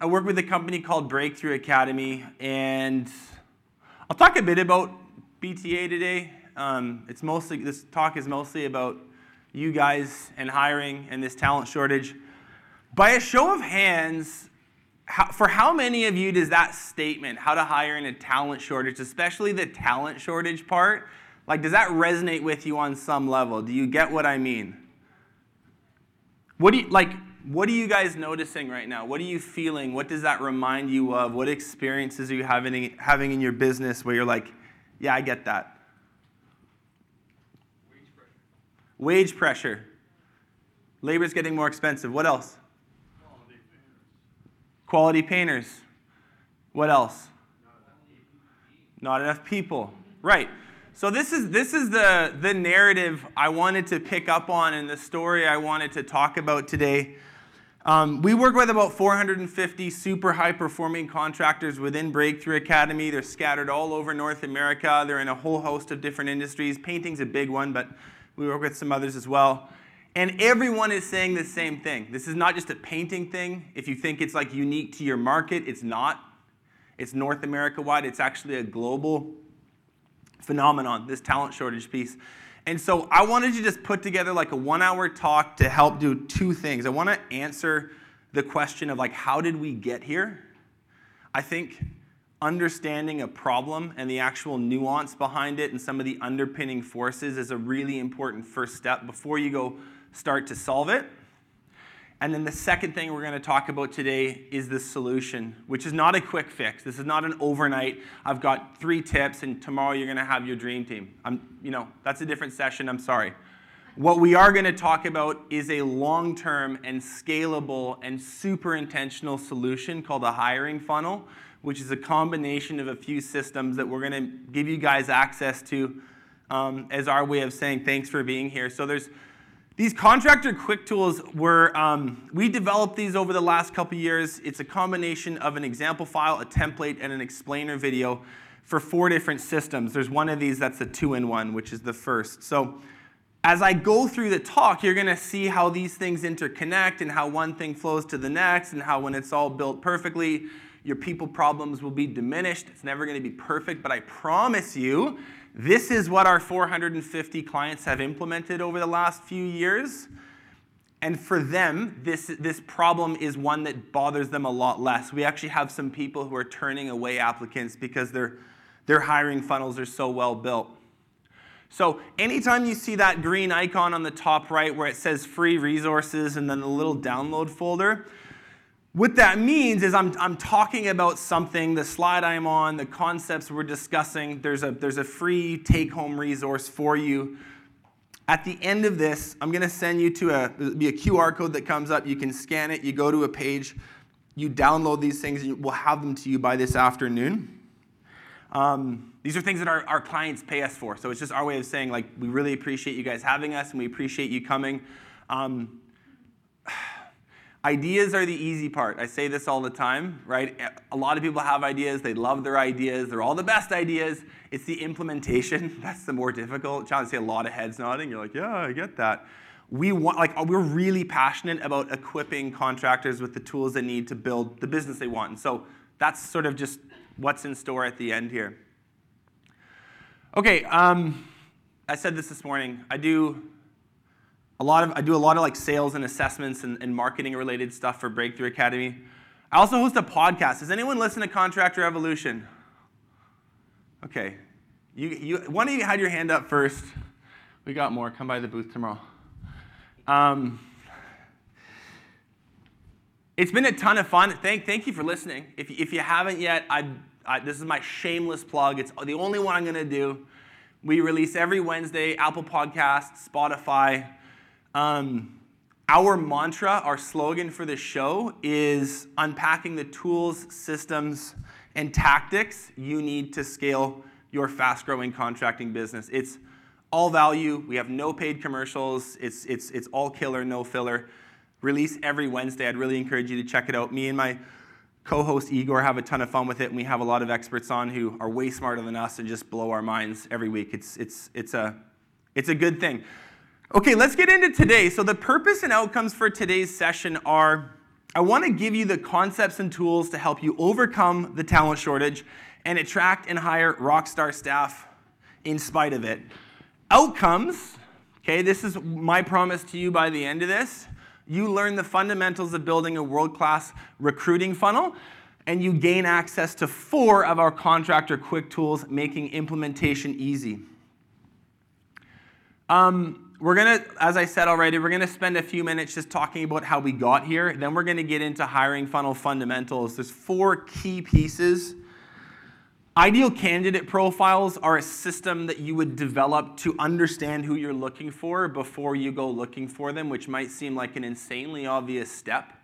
I work with a company called Breakthrough Academy, and I'll talk a bit about BTA today. Um, it's mostly this talk is mostly about you guys and hiring and this talent shortage. By a show of hands, how, for how many of you does that statement, how to hire in a talent shortage, especially the talent shortage part, like does that resonate with you on some level? Do you get what I mean? What do you like? What are you guys noticing right now? What are you feeling? What does that remind you of? What experiences are you having, having in your business where you're like, yeah, I get that? Wage pressure. Wage pressure. Labor's getting more expensive. What else? Quality painters. Quality painters. What else? Not enough Not enough people. Right. So this is this is the the narrative I wanted to pick up on and the story I wanted to talk about today. Um, we work with about 450 super high performing contractors within Breakthrough Academy. They're scattered all over North America. They're in a whole host of different industries. Painting's a big one, but we work with some others as well. And everyone is saying the same thing. This is not just a painting thing. If you think it's like unique to your market, it's not. It's North America wide, it's actually a global phenomenon, this talent shortage piece. And so I wanted to just put together like a one hour talk to help do two things. I want to answer the question of like, how did we get here? I think understanding a problem and the actual nuance behind it and some of the underpinning forces is a really important first step before you go start to solve it. And then the second thing we're going to talk about today is the solution, which is not a quick fix. This is not an overnight. I've got three tips, and tomorrow you're going to have your dream team. I'm, you know, that's a different session. I'm sorry. What we are going to talk about is a long-term and scalable and super intentional solution called a hiring funnel, which is a combination of a few systems that we're going to give you guys access to um, as our way of saying thanks for being here. So there's these contractor quick tools were, um, we developed these over the last couple years. It's a combination of an example file, a template, and an explainer video for four different systems. There's one of these that's a two in one, which is the first. So as I go through the talk, you're going to see how these things interconnect and how one thing flows to the next, and how when it's all built perfectly, your people problems will be diminished. It's never going to be perfect, but I promise you, this is what our 450 clients have implemented over the last few years. And for them, this, this problem is one that bothers them a lot less. We actually have some people who are turning away applicants because their, their hiring funnels are so well built. So, anytime you see that green icon on the top right where it says free resources and then the little download folder, what that means is I'm, I'm talking about something, the slide I'm on, the concepts we're discussing. There's a, there's a free take home resource for you. At the end of this, I'm going to send you to a, be a QR code that comes up. You can scan it, you go to a page, you download these things, and we'll have them to you by this afternoon. Um, these are things that our, our clients pay us for. So it's just our way of saying, like, we really appreciate you guys having us and we appreciate you coming. Um, Ideas are the easy part. I say this all the time, right? A lot of people have ideas, they love their ideas, they're all the best ideas. It's the implementation that's the more difficult. John, I see a lot of heads nodding. You're like, yeah, I get that. We want, like, we're really passionate about equipping contractors with the tools they need to build the business they want. And so that's sort of just what's in store at the end here. Okay, um, I said this this morning. I do a lot of I do a lot of like sales and assessments and, and marketing related stuff for Breakthrough Academy. I also host a podcast. Does anyone listen to Contractor Evolution? Okay. You, you, one of you had your hand up first. We got more. Come by the booth tomorrow. Um, it's been a ton of fun. Thank, thank you for listening. If, if you haven't yet, I, I, this is my shameless plug. It's the only one I'm going to do. We release every Wednesday Apple Podcasts, Spotify, um, our mantra, our slogan for the show is unpacking the tools, systems, and tactics you need to scale your fast growing contracting business. It's all value. We have no paid commercials. It's, it's, it's all killer, no filler. Release every Wednesday. I'd really encourage you to check it out. Me and my co host Igor have a ton of fun with it, and we have a lot of experts on who are way smarter than us and just blow our minds every week. It's, it's, it's, a, it's a good thing. Okay, let's get into today. So, the purpose and outcomes for today's session are I want to give you the concepts and tools to help you overcome the talent shortage and attract and hire rockstar staff in spite of it. Outcomes, okay, this is my promise to you by the end of this. You learn the fundamentals of building a world class recruiting funnel, and you gain access to four of our contractor quick tools, making implementation easy. Um, we're going to, as I said already, we're going to spend a few minutes just talking about how we got here. Then we're going to get into hiring funnel fundamentals. There's four key pieces Ideal candidate profiles are a system that you would develop to understand who you're looking for before you go looking for them, which might seem like an insanely obvious step.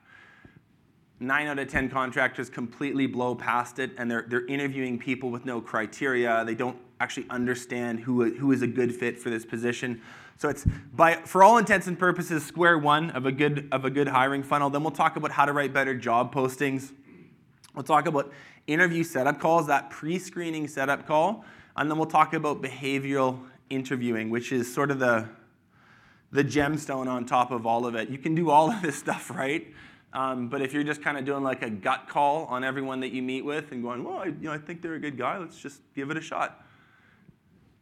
Nine out of 10 contractors completely blow past it and they're, they're interviewing people with no criteria. They don't actually understand who, who is a good fit for this position. So it's by, for all intents and purposes, square one of a good, of a good hiring funnel. Then we'll talk about how to write better job postings. We'll talk about interview setup calls, that pre screening setup call, and then we'll talk about behavioral interviewing, which is sort of the, the gemstone on top of all of it. You can do all of this stuff right. Um, but if you're just kind of doing like a gut call on everyone that you meet with and going, well, I, you know, I think they're a good guy, let's just give it a shot.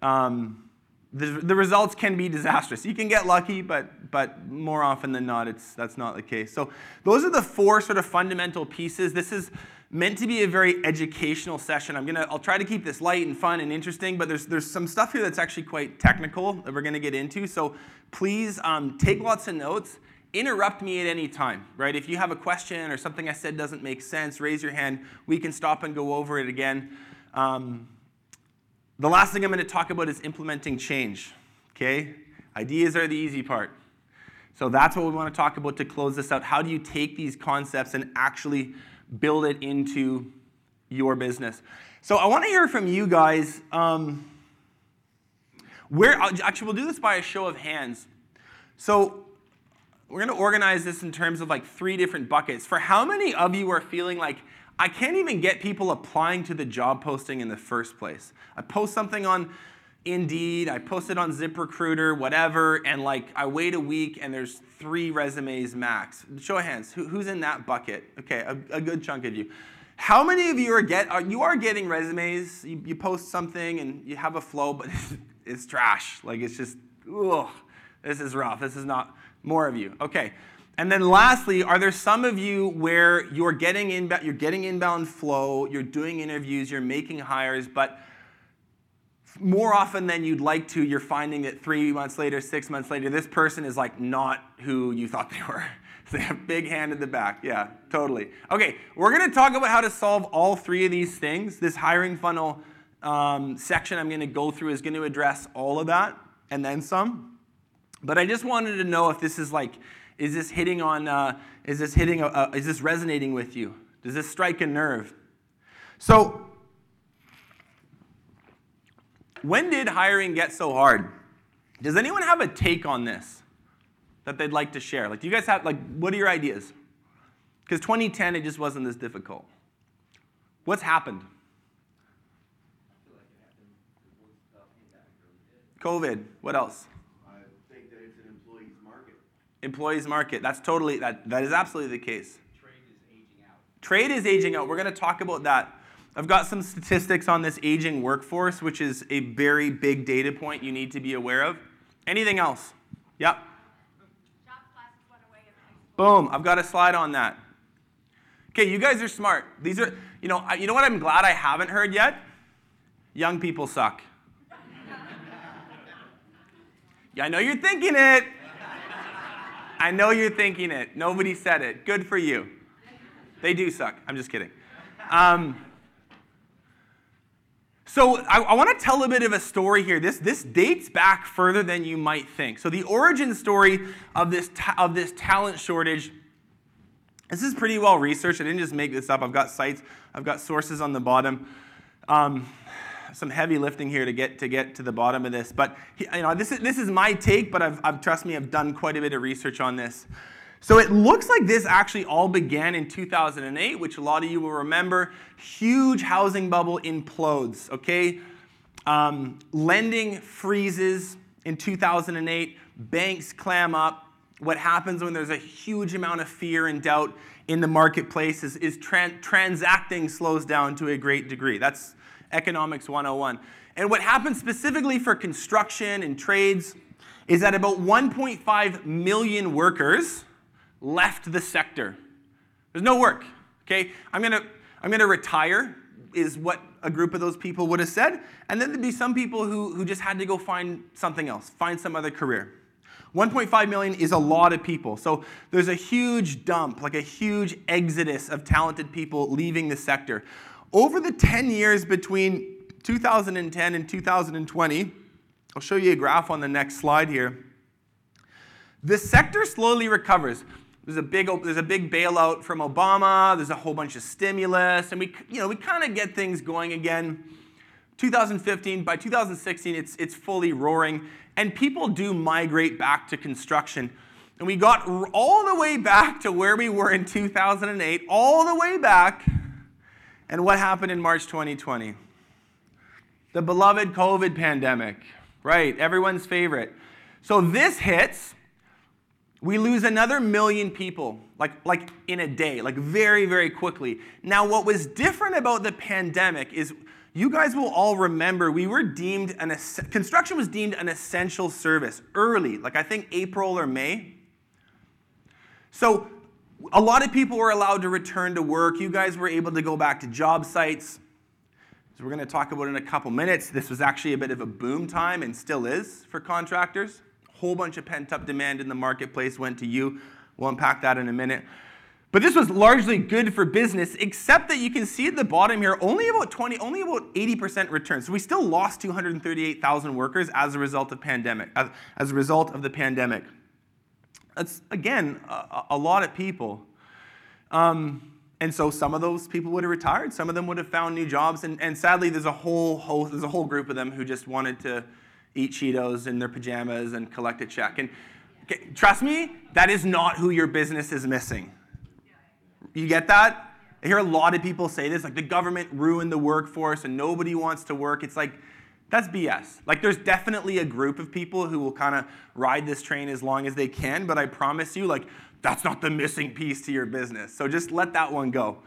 Um, the, the results can be disastrous. You can get lucky, but, but more often than not, it's, that's not the case. So those are the four sort of fundamental pieces. This is meant to be a very educational session. I'm gonna, I'll try to keep this light and fun and interesting, but there's, there's some stuff here that's actually quite technical that we're gonna get into. So please um, take lots of notes. Interrupt me at any time, right? If you have a question or something I said doesn't make sense, raise your hand. We can stop and go over it again. Um, the last thing I'm going to talk about is implementing change. Okay? Ideas are the easy part. So that's what we want to talk about to close this out. How do you take these concepts and actually build it into your business? So I want to hear from you guys. Um, where actually we'll do this by a show of hands. So we're going to organize this in terms of like three different buckets. For how many of you are feeling like I can't even get people applying to the job posting in the first place. I post something on Indeed, I post it on ZipRecruiter, whatever, and like I wait a week and there's three resumes max. Show of hands, Who, who's in that bucket? Okay, a, a, good chunk of you. How many of you are get are, you are getting resumes? You, you post something and you have a flow, but it's, it's trash. Like it's just, ugh, this is rough. This is not more of you. Okay. And then lastly, are there some of you where you're getting inbound, you're getting inbound flow, you're doing interviews, you're making hires, but more often than you'd like to, you're finding that three months later, six months later, this person is like not who you thought they were. So they have big hand in the back. Yeah, totally. Okay, we're to talk about how to solve all three of these things. This hiring funnel um, section I'm to go through is to address all of that and then some. But I just wanted to know if this is like is this hitting on, uh, is this hitting, a, a, is this resonating with you? Does this strike a nerve? So, when did hiring get so hard? Does anyone have a take on this that they'd like to share? Like, do you guys have, like, what are your ideas? Because 2010, it just wasn't this difficult. What's happened? COVID. What else? Employees market. That's totally, that, that is absolutely the case. Trade is aging out. Trade is aging out. We're going to talk about that. I've got some statistics on this aging workforce, which is a very big data point you need to be aware of. Anything else? Yep. Boom, I've got a slide on that. Okay, you guys are smart. These are, you know, you know what I'm glad I haven't heard yet? Young people suck. yeah, I know you're thinking it. I know you're thinking it. Nobody said it. Good for you. They do suck. I'm just kidding. Um, so I, I want to tell a bit of a story here. This, this dates back further than you might think. So the origin story of this, ta- of this talent shortage This is pretty well researched. I didn't just make this up. I've got sites, I've got sources on the bottom. Um, some heavy lifting here to get to get to the bottom of this, but you know this is this is my take. But I've, I've trust me, I've done quite a bit of research on this. So it looks like this actually all began in 2008, which a lot of you will remember. Huge housing bubble implodes. Okay, um, lending freezes in 2008. Banks clam up. What happens when there's a huge amount of fear and doubt in the marketplace is, is tran- transacting slows down to a great degree. That's Economics 101. And what happens specifically for construction and trades is that about 1.5 million workers left the sector. There's no work. Okay, I'm gonna I'm gonna retire is what a group of those people would have said, and then there'd be some people who who just had to go find something else, find some other career. 1.5 million is a lot of people. So there's a huge dump, like a huge exodus of talented people leaving the sector. Over the 10 years between 2010 and 2020, I'll show you a graph on the next slide here. The sector slowly recovers. There's a big, there's a big bailout from Obama. There's a whole bunch of stimulus, and we, you know, we kind of get things going again. 2015, by 2016, it's, it's fully roaring, and people do migrate back to construction. And we got all the way back to where we were in 2008, all the way back. And what happened in March 2020? The beloved COVID pandemic, right? Everyone's favorite. So this hits, we lose another million people, like, like in a day, like very, very quickly. Now, what was different about the pandemic is you guys will all remember we were deemed an construction was deemed an essential service early, like I think April or May. So a lot of people were allowed to return to work. You guys were able to go back to job sites. So we're going to talk about in a couple minutes. This was actually a bit of a boom time and still is for contractors. A whole bunch of pent up demand in the marketplace went to you. We'll unpack that in a minute. But this was largely good for business, except that you can see at the bottom here, only about 20, only about 80% return. So we still lost 238,000 workers as a result of pandemic, as, as a result of the pandemic. That's again a, a lot of people. Um, and so some of those people would have retired, some of them would have found new jobs, and, and sadly, there's a whole host, there's a whole group of them who just wanted to eat Cheetos in their pajamas and collect a check. And okay, trust me, that is not who your business is missing. You get that? I hear a lot of people say this, like the government ruined the workforce and nobody wants to work. It's like, that's BS. Like, there's definitely a group of people who will kind of ride this train as long as they can, but I promise you, like, that's not the missing piece to your business. So just let that one go.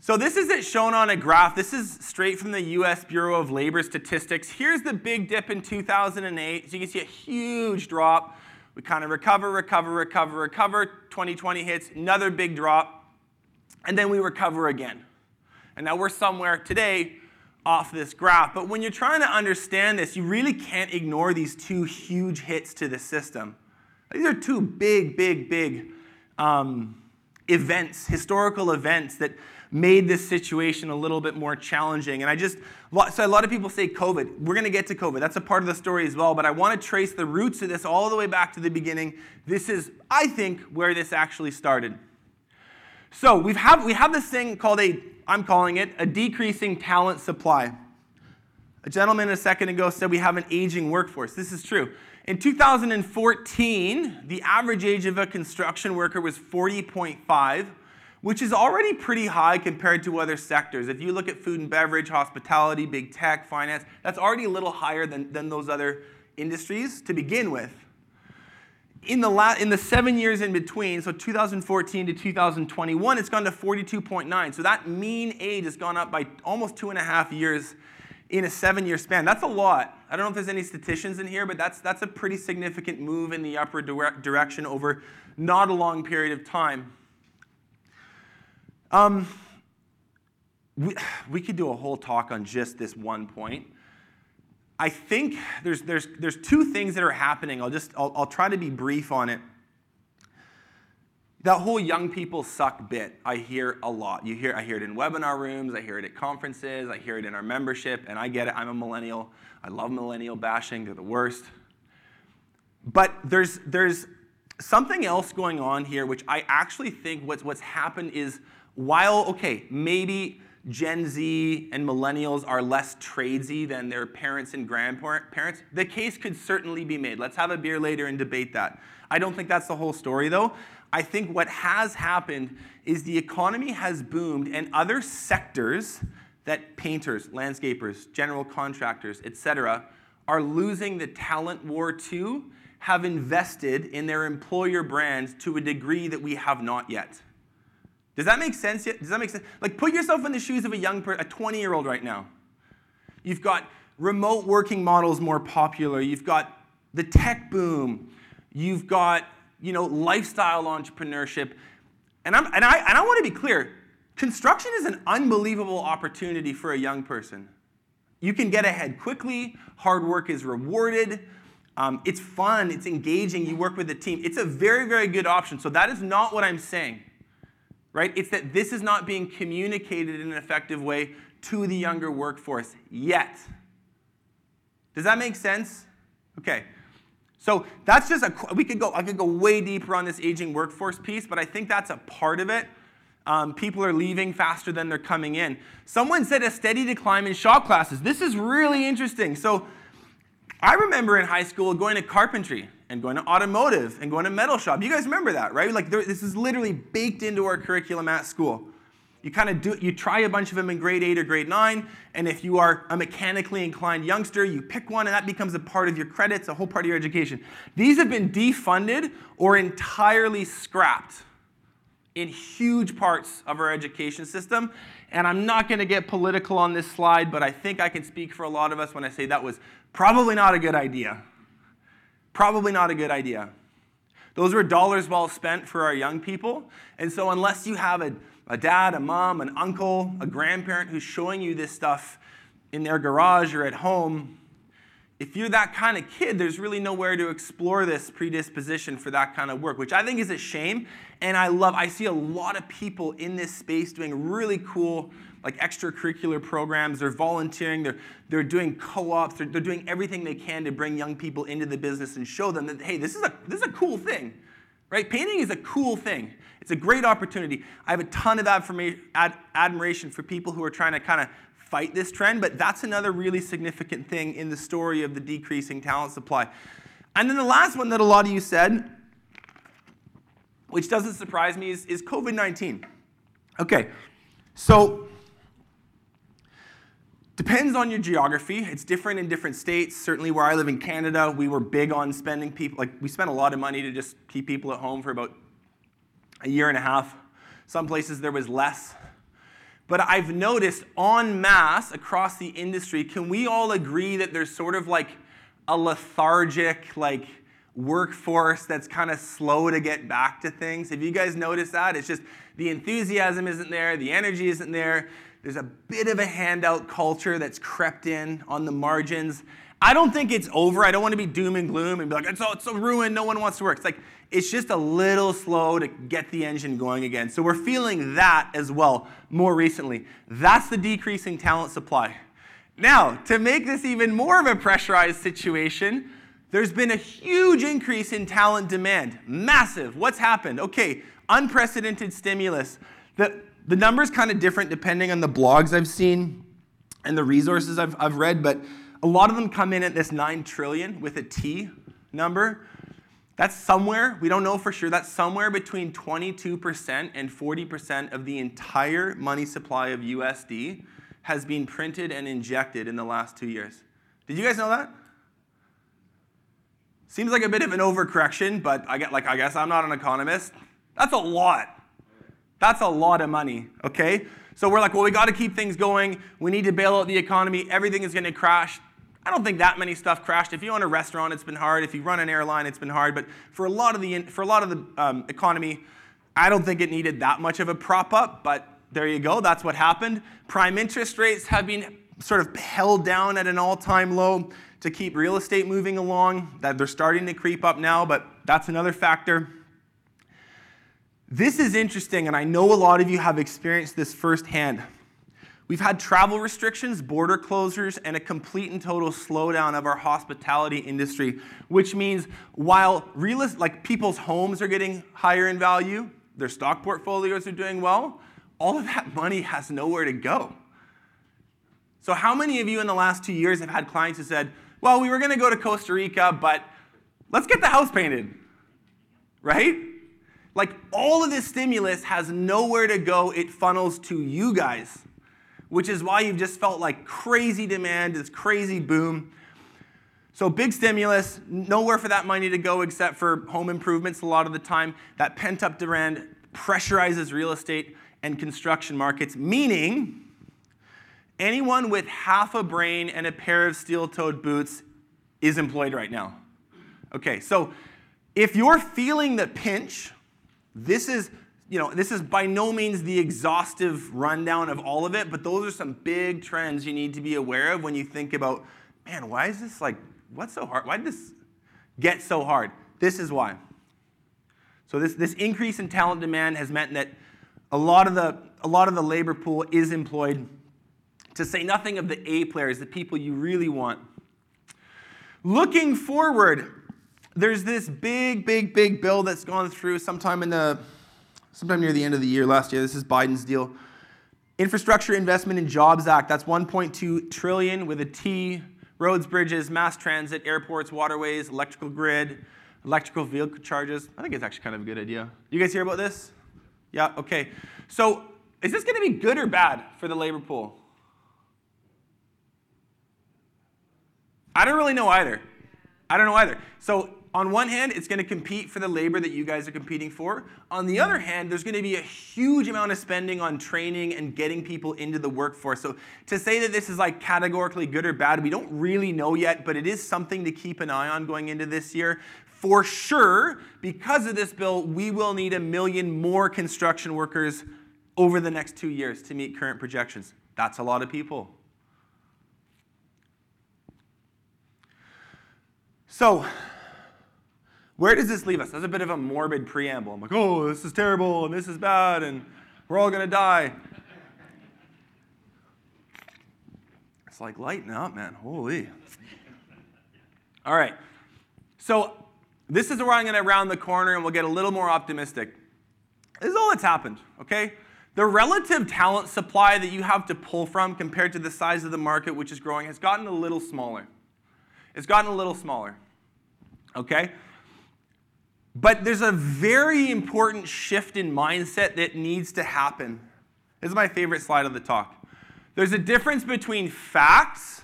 So this is it shown on a graph. This is straight from the US Bureau of Labor Statistics. Here's the big dip in 2008. So you can see a huge drop. We kind of recover, recover, recover, recover. 2020 hits, another big drop and then we recover again. And now we're somewhere today off this graph. But when you're trying to understand this, you really can't ignore these two huge hits to the system. These are two big, big, big um, events, historical events that made this situation a little bit more challenging. And I just, so a lot of people say COVID. We're going to get to COVID. That's a part of the story as well. But I want to trace the roots of this all the way back to the beginning. This is, I think, where this actually started. So we have, we have this thing called a, I'm calling it, a decreasing talent supply. A gentleman a second ago said we have an aging workforce. This is true. In 2014, the average age of a construction worker was 40.5, which is already pretty high compared to other sectors. If you look at food and beverage, hospitality, big tech, finance, that's already a little higher than, than those other industries to begin with in the, in the seven years in between, so 2014 to 2021, it's gone to 42.9. So that mean age has gone up by almost two and a half years in a seven year span. That's a lot. I don't know if there's any statisticians in here, but that's, that's a pretty significant move in the upward dire- direction over not a long period of time. Um, we, we could do a whole talk on just this one point. I think there's, there's, there's two things that are happening. I'll just I'll, I'll try to be brief on it. That whole young people suck bit, I hear a lot. You hear, I hear it in webinar rooms, I hear it at conferences, I hear it in our membership, and I get it. I'm a millennial. I love millennial bashing, they're the worst. But there's, there's something else going on here, which I actually think what's, what's happened is while, okay, maybe Gen Z and millennials are less tradesy than their parents and grandparents, the case could certainly be made. Let's have a beer later and debate that. I don't think that's the whole story, though. I think what has happened is the economy has boomed, and other sectors that painters, landscapers, general contractors, etc., are losing the talent war to have invested in their employer brands to a degree that we have not yet. Does that make sense yet? Does that make sense? Like put yourself in the shoes of a young person, a 20-year-old right now. You've got remote working models more popular. You've got the tech boom. You've got, you know, lifestyle entrepreneurship. And, I'm, and, I, and I want to be clear, construction is an unbelievable opportunity for a young person. You can get ahead quickly, hard work is rewarded, um, it's fun, it's engaging, you work with a team. It's a very, very good option. So that is not what I'm saying, right? It's that this is not being communicated in an effective way to the younger workforce yet. Does that make sense? Okay. So that's just a, we could go, I could go way deeper on this aging workforce piece, but I think that's a part of it. Um, people are leaving faster than they're coming in. Someone said a steady decline in shop classes. This is really interesting. So I remember in high school going to carpentry and going to automotive and going to metal shop. You guys remember that, right? Like there, this is literally baked into our curriculum at school. You kind of do you try a bunch of them in grade 8 or grade 9, and if you are a mechanically inclined youngster, you pick one and that becomes a part of your credits, a whole part of your education. These have been defunded or entirely scrapped in huge parts of our education system. And I'm not going to get political on this slide, but I think I can speak for a lot of us when I say that was probably not a good idea. Probably not a good idea. Those were dollars well spent for our young people. And so, unless you have a, a dad, a mom, an uncle, a grandparent who's showing you this stuff in their garage or at home, if you're that kind of kid, there's really nowhere to explore this predisposition for that kind of work, which I think is a shame. And I love, I see a lot of people in this space doing really cool, like extracurricular programs. They're volunteering, they're, they're doing co ops, they're, they're doing everything they can to bring young people into the business and show them that, hey, this is a, this is a cool thing, right? Painting is a cool thing. It's a great opportunity. I have a ton of admiration for people who are trying to kind of fight this trend, but that's another really significant thing in the story of the decreasing talent supply. And then the last one that a lot of you said, which doesn't surprise me, is, is COVID 19. Okay, so depends on your geography. It's different in different states. Certainly, where I live in Canada, we were big on spending people, like, we spent a lot of money to just keep people at home for about a year and a half. Some places there was less. But I've noticed en masse across the industry, can we all agree that there's sort of like a lethargic, like, workforce that's kind of slow to get back to things? Have you guys noticed that? It's just the enthusiasm isn't there, the energy isn't there. There's a bit of a handout culture that's crept in on the margins. I don't think it's over. I don't want to be doom and gloom and be like, it's so, it's so ruined, no one wants to work. It's like, it's just a little slow to get the engine going again. So we're feeling that as well more recently. That's the decreasing talent supply. Now, to make this even more of a pressurized situation, there's been a huge increase in talent demand. Massive. What's happened? Okay, unprecedented stimulus. The, the number's kind of different depending on the blogs I've seen and the resources I've, I've read, but a lot of them come in at this 9 trillion with a T number. That's somewhere, we don't know for sure, that's somewhere between 22% and 40% of the entire money supply of USD has been printed and injected in the last two years. Did you guys know that? Seems like a bit of an overcorrection, but I get like I guess I'm not an economist. That's a lot. That's a lot of money, okay? So we're like, well, we got to keep things going. We need to bail out the economy. Everything is going to crash. I don't think that many stuff crashed. If you own a restaurant, it's been hard. If you run an airline, it's been hard. But for a lot of the for a lot of the um, economy, I don't think it needed that much of a prop up. But there you go. That's what happened. Prime interest rates have been sort of held down at an all-time low to keep real estate moving along. That they're starting to creep up now, but that's another factor. This is interesting, and I know a lot of you have experienced this firsthand. We've had travel restrictions, border closures, and a complete and total slowdown of our hospitality industry, which means while real like people's homes are getting higher in value, their stock portfolios are doing well, all of that money has nowhere to go. So, how many of you in the last two years have had clients who said, Well, we were going to go to Costa Rica, but let's get the house painted? Right? Like, all of this stimulus has nowhere to go. It funnels to you guys, which is why you've just felt like crazy demand, this crazy boom. So, big stimulus, nowhere for that money to go except for home improvements a lot of the time. That pent up demand pressurizes real estate and construction markets, meaning Anyone with half a brain and a pair of steel toed boots is employed right now. Okay, so if you're feeling the pinch, this is you know, this is by no means the exhaustive rundown of all of it, but those are some big trends you need to be aware of when you think about, man, why is this like, what's so hard? Why did this get so hard? This is why. So this, this increase in talent demand has meant that a lot of the, a lot of the labor pool is employed to say nothing of the A players, the people you really want. Looking forward, there's this big, big, big bill that's gone through sometime in the sometime near the end of the year last year. This is Biden's deal. Infrastructure Investment and Jobs Act. That's 1.2 trillion with a T. Roads, bridges, mass transit, airports, waterways, electrical grid, electrical vehicle charges. I think it's actually kind of a good idea. You guys hear about this? Yeah. Okay. So is this going to be good or bad for the labor pool? I don't really know either. I don't know either. So, on one hand, it's going to compete for the labor that you guys are competing for. On the other hand, there's going to be a huge amount of spending on training and getting people into the workforce. So, to say that this is like categorically good or bad, we don't really know yet, but it is something to keep an eye on going into this year. For sure, because of this bill, we will need a million more construction workers over the next two years to meet current projections. That's a lot of people. So, where does this leave us? That's a bit of a morbid preamble. I'm like, oh, this is terrible, and this is bad, and we're all going to die. It's like, lighten up, man. Holy. All right. So, this is where I'm going to round the corner and we'll get a little more optimistic. This is all that's happened, okay? The relative talent supply that you have to pull from compared to the size of the market, which is growing, has gotten a little smaller. It's gotten a little smaller okay? But there's a very important shift in mindset that needs to happen. This is my favorite slide of the talk. There's a difference between facts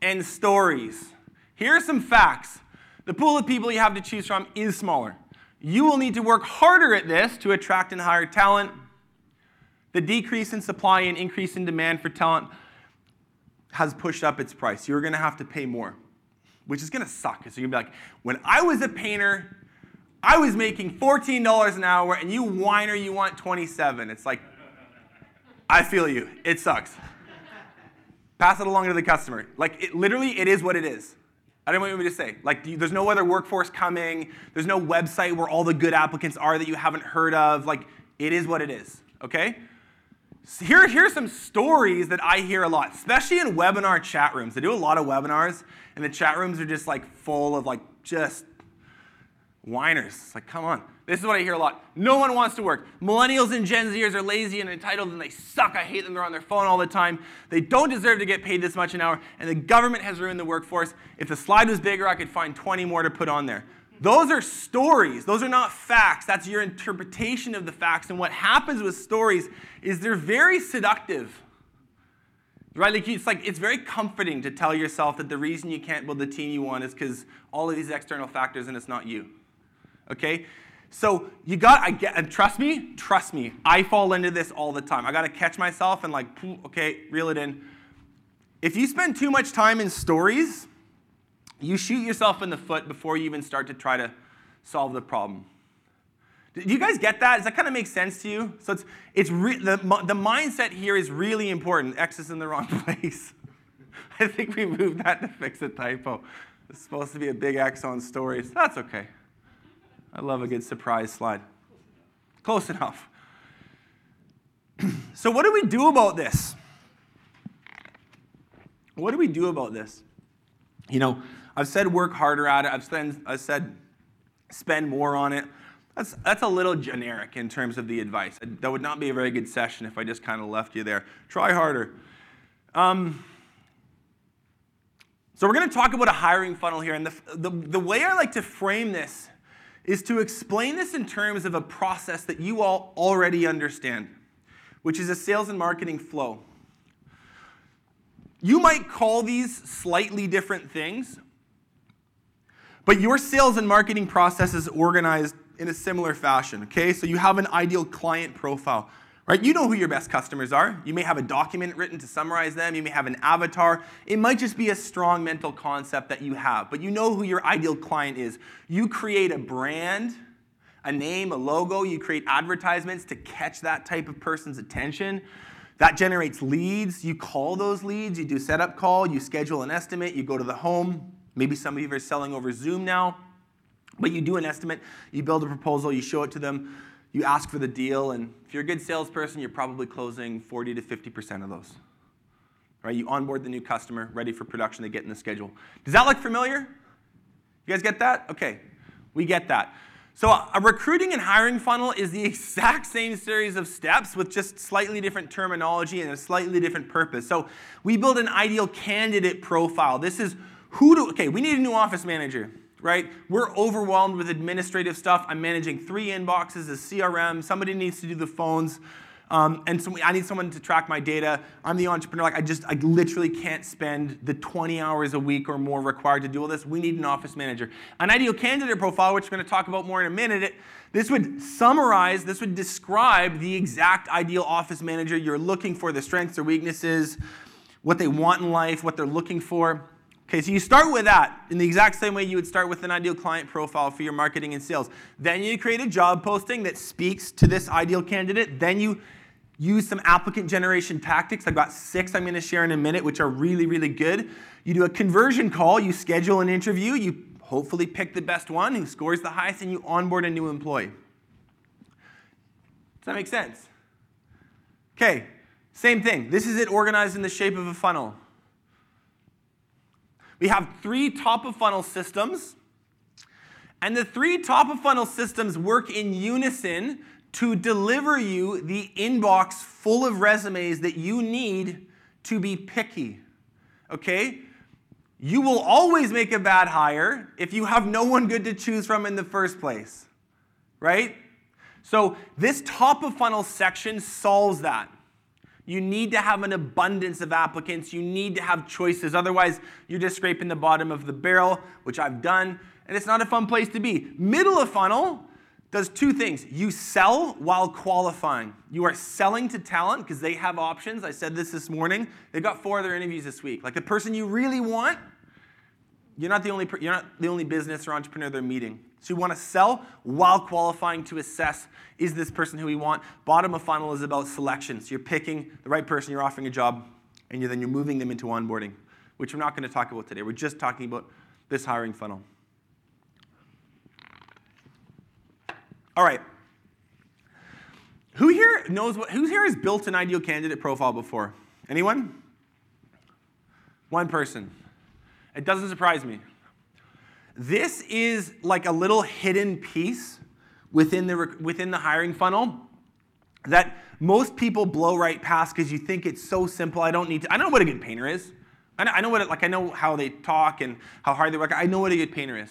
and stories. Here are some facts. The pool of people you have to choose from is smaller. You will need to work harder at this to attract and hire talent. The decrease in supply and increase in demand for talent has pushed up its price. You're going to have to pay more which is going to suck. So you're going to be like, when I was a painter, I was making $14 an hour, and you whiner, you want 27. It's like, I feel you. It sucks. Pass it along to the customer. Like, it, literally, it is what it is. I don't want you to say. Like, there's no other workforce coming. There's no website where all the good applicants are that you haven't heard of. Like, it is what it is. Okay? So here, here's some stories that I hear a lot, especially in webinar chat rooms. I do a lot of webinars, and the chat rooms are just like full of like just whiners. It's like, come on. This is what I hear a lot. No one wants to work. Millennials and Gen Zers are lazy and entitled and they suck. I hate them. They're on their phone all the time. They don't deserve to get paid this much an hour, and the government has ruined the workforce. If the slide was bigger, I could find 20 more to put on there. Those are stories. Those are not facts. That's your interpretation of the facts. And what happens with stories is they're very seductive. Right? Like it's like it's very comforting to tell yourself that the reason you can't build the team you want is because all of these external factors and it's not you. Okay? So you got I get and trust me, trust me, I fall into this all the time. I gotta catch myself and like, okay, reel it in. If you spend too much time in stories, you shoot yourself in the foot before you even start to try to solve the problem. Do you guys get that? Does that kind of make sense to you? So it's, it's re- the, the mindset here is really important. X is in the wrong place. I think we moved that to fix a typo. It's supposed to be a big X on stories. That's okay. I love a good surprise slide. Close enough. so, what do we do about this? what do we do about this? You know, I've said work harder at it. I've said, I've said spend more on it. That's, that's a little generic in terms of the advice. That would not be a very good session if I just kind of left you there. Try harder. Um, so we're going to talk about a hiring funnel here. And the, the, the way I like to frame this is to explain this in terms of a process that you all already understand, which is a sales and marketing flow. You might call these slightly different things, but your sales and marketing process is organized in a similar fashion, okay? So you have an ideal client profile, right? You know who your best customers are. You may have a document written to summarize them. You may have an avatar. It might just be a strong mental concept that you have, but you know who your ideal client is. You create a brand, a name, a logo. You create advertisements to catch that type of person's attention. That generates leads. You call those leads. You do setup call. You schedule an estimate. You go to the home. Maybe some of you are selling over Zoom now. But you do an estimate, you build a proposal, you show it to them, you ask for the deal, and if you're a good salesperson, you're probably closing 40 to 50% of those. Right? You onboard the new customer, ready for production, they get in the schedule. Does that look familiar? You guys get that? Okay, we get that. So a recruiting and hiring funnel is the exact same series of steps with just slightly different terminology and a slightly different purpose. So we build an ideal candidate profile. This is who do, okay, we need a new office manager right? We're overwhelmed with administrative stuff. I'm managing three inboxes, a CRM. Somebody needs to do the phones. Um, and so I need someone to track my data. I'm the entrepreneur. Like I just, I literally can't spend the 20 hours a week or more required to do all this. We need an office manager. An ideal candidate profile, which we're going to talk about more in a minute. It, this would summarize, this would describe the exact ideal office manager you're looking for, the strengths or weaknesses, what they want in life, what they're looking for. Okay, so you start with that in the exact same way you would start with an ideal client profile for your marketing and sales. Then you create a job posting that speaks to this ideal candidate. Then you use some applicant generation tactics. I've got six I'm going to share in a minute, which are really, really good. You do a conversion call, you schedule an interview, you hopefully pick the best one who scores the highest, and you onboard a new employee. Does that make sense? Okay, same thing. This is it organized in the shape of a funnel. We have three top of funnel systems, and the three top of funnel systems work in unison to deliver you the inbox full of resumes that you need to be picky. Okay? You will always make a bad hire if you have no one good to choose from in the first place. Right? So, this top of funnel section solves that. You need to have an abundance of applicants. You need to have choices. Otherwise, you're just scraping the bottom of the barrel, which I've done, and it's not a fun place to be. Middle of funnel does two things. You sell while qualifying. You are selling to talent because they have options. I said this this morning. They've got four other interviews this week. Like the person you really want, you're not the only, you're not the only business or entrepreneur they're meeting. So you want to sell while qualifying to assess is this person who we want? Bottom of funnel is about selection. So you're picking the right person, you're offering a job, and you're, then you're moving them into onboarding, which we're not going to talk about today. We're just talking about this hiring funnel. All right. Who here knows what, who here has built an ideal candidate profile before? Anyone? One person. It doesn't surprise me. This is like a little hidden piece within the, within the hiring funnel that most people blow right past because you think it's so simple. I don't need to. I know what a good painter is. I know, I know what it, like I know how they talk and how hard they work. I know what a good painter is.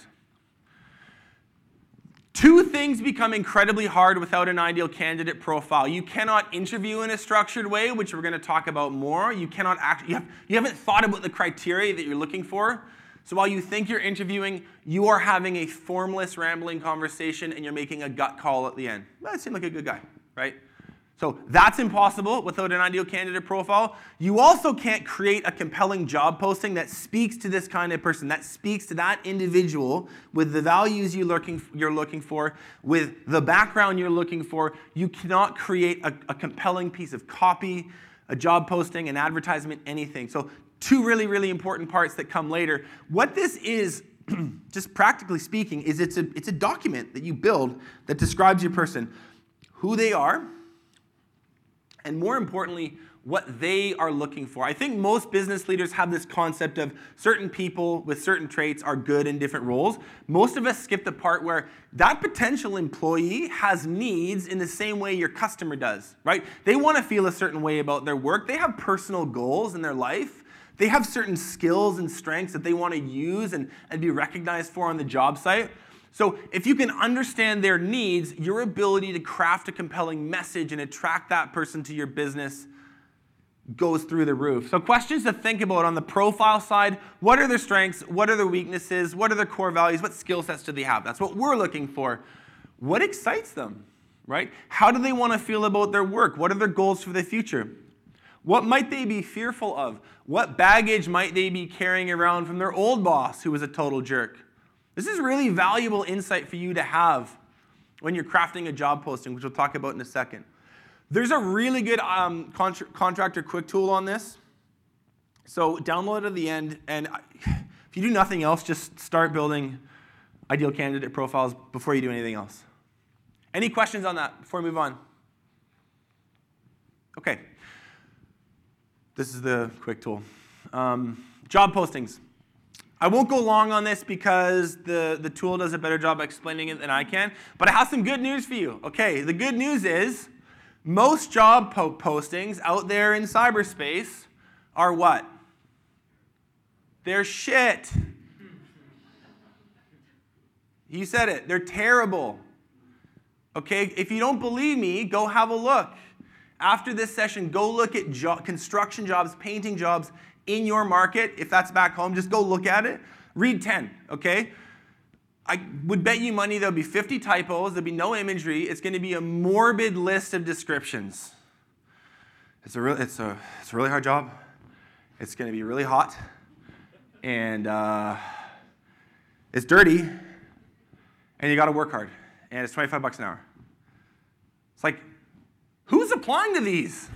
Two things become incredibly hard without an ideal candidate profile. You cannot interview in a structured way, which we're going to talk about more. You cannot act. You, have, you haven't thought about the criteria that you're looking for. So while you think you're interviewing, you are having a formless, rambling conversation and you're making a gut call at the end. That seemed like a good guy, right? So that's impossible without an ideal candidate profile. You also can't create a compelling job posting that speaks to this kind of person, that speaks to that individual with the values you're looking, for, with the background you're looking for. You cannot create a, a compelling piece of copy, a job posting, an advertisement, anything. So two really, really important parts that come later. What this is, just practically speaking, is it's a, it's a document that you build that describes your person, who they are, and more importantly, what they are looking for. I think most business leaders have this concept of certain people with certain traits are good in different roles. Most of us skip the part where that potential employee has needs in the same way your customer does, right? They want to feel a certain way about their work, they have personal goals in their life. They have certain skills and strengths that they want to use and, and be recognized for on the job site. So, if you can understand their needs, your ability to craft a compelling message and attract that person to your business goes through the roof. So, questions to think about on the profile side what are their strengths? What are their weaknesses? What are their core values? What skill sets do they have? That's what we're looking for. What excites them, right? How do they want to feel about their work? What are their goals for the future? What might they be fearful of? What baggage might they be carrying around from their old boss who was a total jerk? This is really valuable insight for you to have when you're crafting a job posting, which we'll talk about in a second. There's a really good um, contra- contractor quick tool on this. So download it at the end, and if you do nothing else, just start building ideal candidate profiles before you do anything else. Any questions on that before we move on? Okay. This is the quick tool. Um, job postings. I won't go long on this because the, the tool does a better job explaining it than I can, but I have some good news for you. Okay, the good news is most job po- postings out there in cyberspace are what? They're shit. You said it. They're terrible. Okay, if you don't believe me, go have a look. After this session, go look at jo- construction jobs, painting jobs in your market. If that's back home, just go look at it. Read 10, okay? I would bet you money there'll be 50 typos, there'll be no imagery, it's going to be a morbid list of descriptions. It's a, real, it's a, it's a really hard job. It's going to be really hot. And uh, it's dirty. And you got to work hard. And it's 25 bucks an hour. It's like, who's applying to these?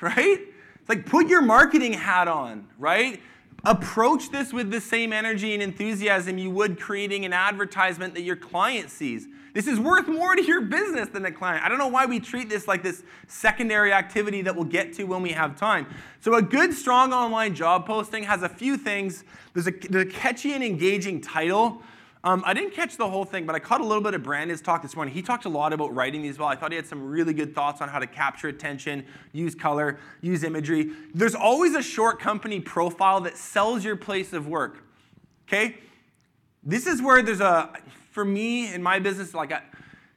Right? It's like, put your marketing hat on, right? Approach this with the same energy and enthusiasm you would creating an advertisement that your client sees. This is worth more to your business than the client. I don't know why we treat this like this secondary activity that we'll get to when we have time. So, a good, strong online job posting has a few things. There's a, there's a catchy and engaging title. Um, I didn't catch the whole thing, but I caught a little bit of Brandon's talk this morning. He talked a lot about writing these well. I thought he had some really good thoughts on how to capture attention, use color, use imagery. There's always a short company profile that sells your place of work. Okay? This is where there's a, for me in my business, like I,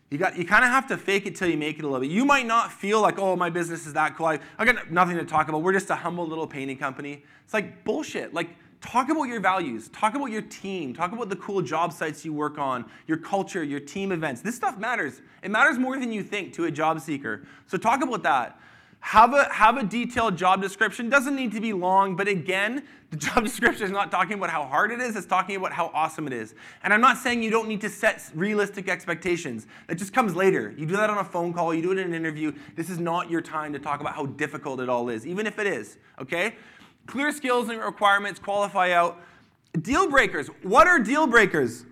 you got you kind of have to fake it till you make it a little bit. You might not feel like, oh, my business is that cool. I, I got nothing to talk about. We're just a humble little painting company. It's like bullshit. Like talk about your values, talk about your team, talk about the cool job sites you work on, your culture, your team events. This stuff matters. It matters more than you think to a job seeker. So talk about that. Have a, have a detailed job description. Doesn't need to be long, but again, the job description is not talking about how hard it is, it's talking about how awesome it is. And I'm not saying you don't need to set realistic expectations. That just comes later. You do that on a phone call, you do it in an interview. This is not your time to talk about how difficult it all is, even if it is, okay? Clear skills and requirements, qualify out. Deal breakers. What are deal breakers?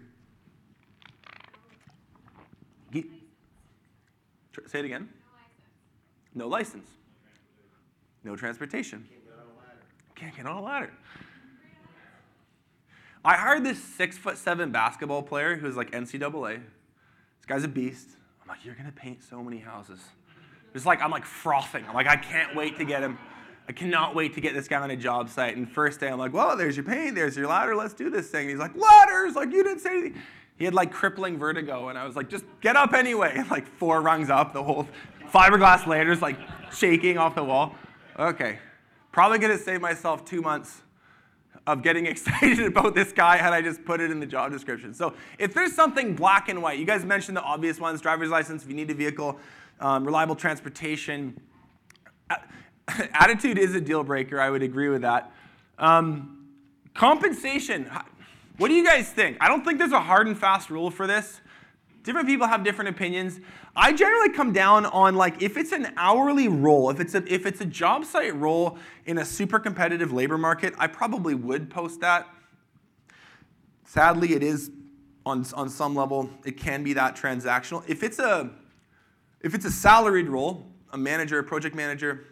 Say it again. No license. No transportation. Can't get on a ladder. I hired this six foot seven basketball player who's like NCAA. This guy's a beast. I'm like, you're gonna paint so many houses. It's like I'm like frothing. I'm like, I can't wait to get him. I cannot wait to get this guy on a job site. And first day, I'm like, well, there's your paint, there's your ladder, let's do this thing. And he's like, ladders, like you didn't say anything. He had like crippling vertigo, and I was like, just get up anyway. Like four rungs up, the whole fiberglass ladders like shaking off the wall. Okay, probably gonna save myself two months of getting excited about this guy had I just put it in the job description. So if there's something black and white, you guys mentioned the obvious ones: driver's license, if you need a vehicle, um, reliable transportation. Attitude is a deal breaker. I would agree with that. Um, compensation. What do you guys think? I don't think there's a hard and fast rule for this. Different people have different opinions. I generally come down on like if it's an hourly role, if it's a if it's a job site role in a super competitive labor market, I probably would post that. Sadly, it is on on some level it can be that transactional. If it's a if it's a salaried role, a manager, a project manager,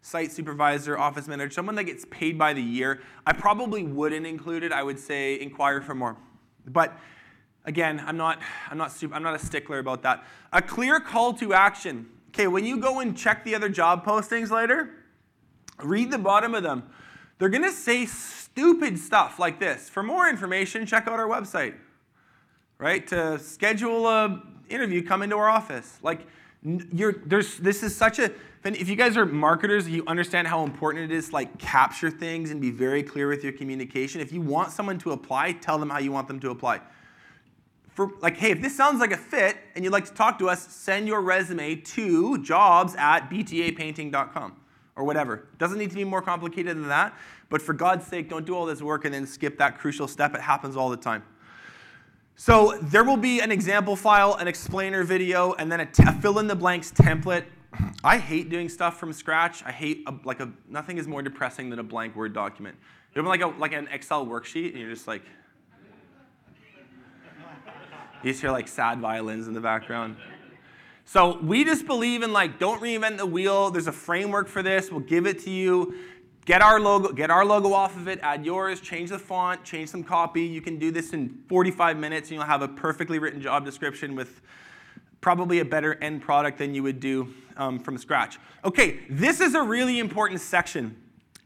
site supervisor, office manager, someone that gets paid by the year, I probably wouldn't include it. I would say inquire for more. But again, I'm not, I'm not, super, I'm not a stickler about that. A clear call to action. Okay, when you go and check the other job postings later, read the bottom of them. They're going to say stupid stuff like this. For more information, check out our website. Right? To schedule a interview, come into our office. Like you're there's this is such a if you guys are marketers, you understand how important it is to like capture things and be very clear with your communication. If you want someone to apply, tell them how you want them to apply. For like, hey, if this sounds like a fit and you'd like to talk to us, send your resume to jobs at btapainting.com or whatever. Doesn't need to be more complicated than that. But for God's sake, don't do all this work and then skip that crucial step. It happens all the time. So there will be an example file, an explainer video, and then a fill in the blanks template. I hate doing stuff from scratch. I hate a, like a nothing is more depressing than a blank Word document. You have like a like an Excel worksheet, and you're just like you just hear like sad violins in the background. So we just believe in like don't reinvent the wheel. There's a framework for this. We'll give it to you. Get our logo, get our logo off of it, add yours, change the font, change some copy. You can do this in 45 minutes and you'll have a perfectly written job description with probably a better end product than you would do um, from scratch. Okay, this is a really important section.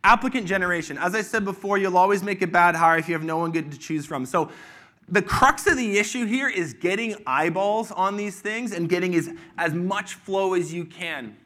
Applicant generation. As I said before, you'll always make a bad hire if you have no one good to choose from. So the crux of the issue here is getting eyeballs on these things and getting as, as much flow as you can.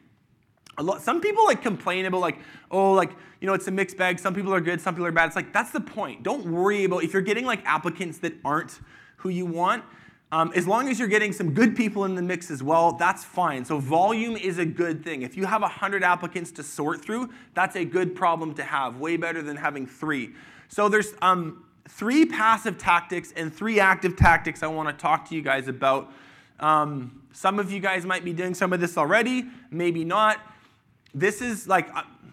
Lot, some people like complain about like, oh, like, you know, it's a mixed bag. Some people are good, some people are bad. It's like, that's the point. Don't worry about, if you're getting like applicants that aren't who you want, um, as long as you're getting some good people in the mix as well, that's fine. So volume is a good thing. If you have 100 applicants to sort through, that's a good problem to have, way better than having three. So there's um, three passive tactics and three active tactics I want to talk to you guys about. Um, some of you guys might be doing some of this already, maybe not. This is like,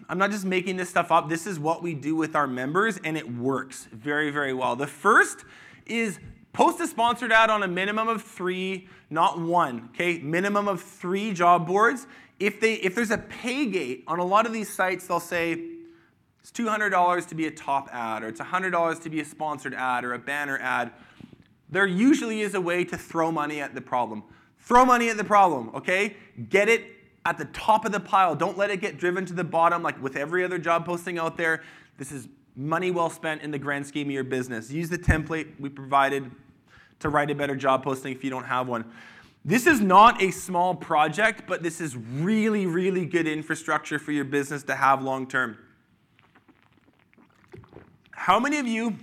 I'm not just making this stuff up. This is what we do with our members, and it works very, very well. The first is post a sponsored ad on a minimum of three, not one, okay? Minimum of three job boards. If, they, if there's a pay gate on a lot of these sites, they'll say, it's $200 to be a top ad, or it's $100 to be a sponsored ad, or a banner ad. There usually is a way to throw money at the problem. Throw money at the problem, okay? Get it at the top of the pile. Don't let it get driven to the bottom like with every other job posting out there. This is money well spent in the grand scheme of your business. Use the template we provided to write a better job posting if you don't have one. This is not a small project, but this is really, really good infrastructure for your business to have long term. How many of you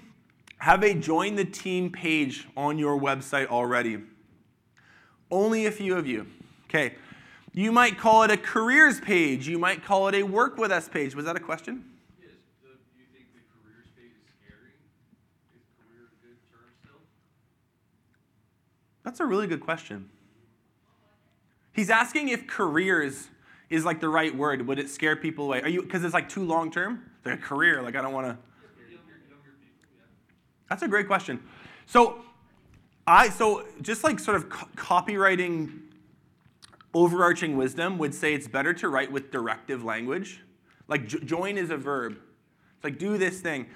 have a join the team page on your website already? Only a few of you. Okay. You might call it a careers page. You might call it a work with us page. Was that a question? Yes. Do you think the careers page is scary? Is career a good term still? That's a really good question. He's asking if careers is like the right word. Would it scare people away? Are you because it's like too long term? A career, like I don't want to. That's a great question. So, I so just like sort of co- copywriting overarching wisdom would say it's better to write with directive language. Like jo- join is a verb. It's like do this thing.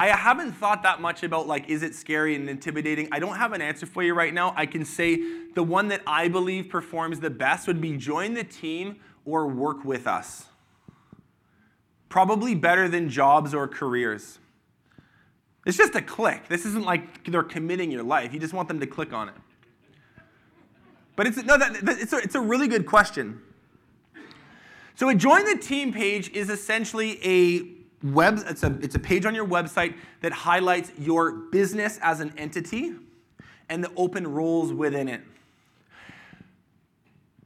I haven't thought that much about like is it scary and intimidating. I don't have an answer for you right now. I can say the one that I believe performs the best would be join the team or work with us. Probably better than jobs or careers. It's just a click. This isn't like they're committing your life. You just want them to click on it. But it's, no, that, it's, a, it's a really good question. So a join the team page is essentially a web, it's a, it's a page on your website that highlights your business as an entity and the open roles within it.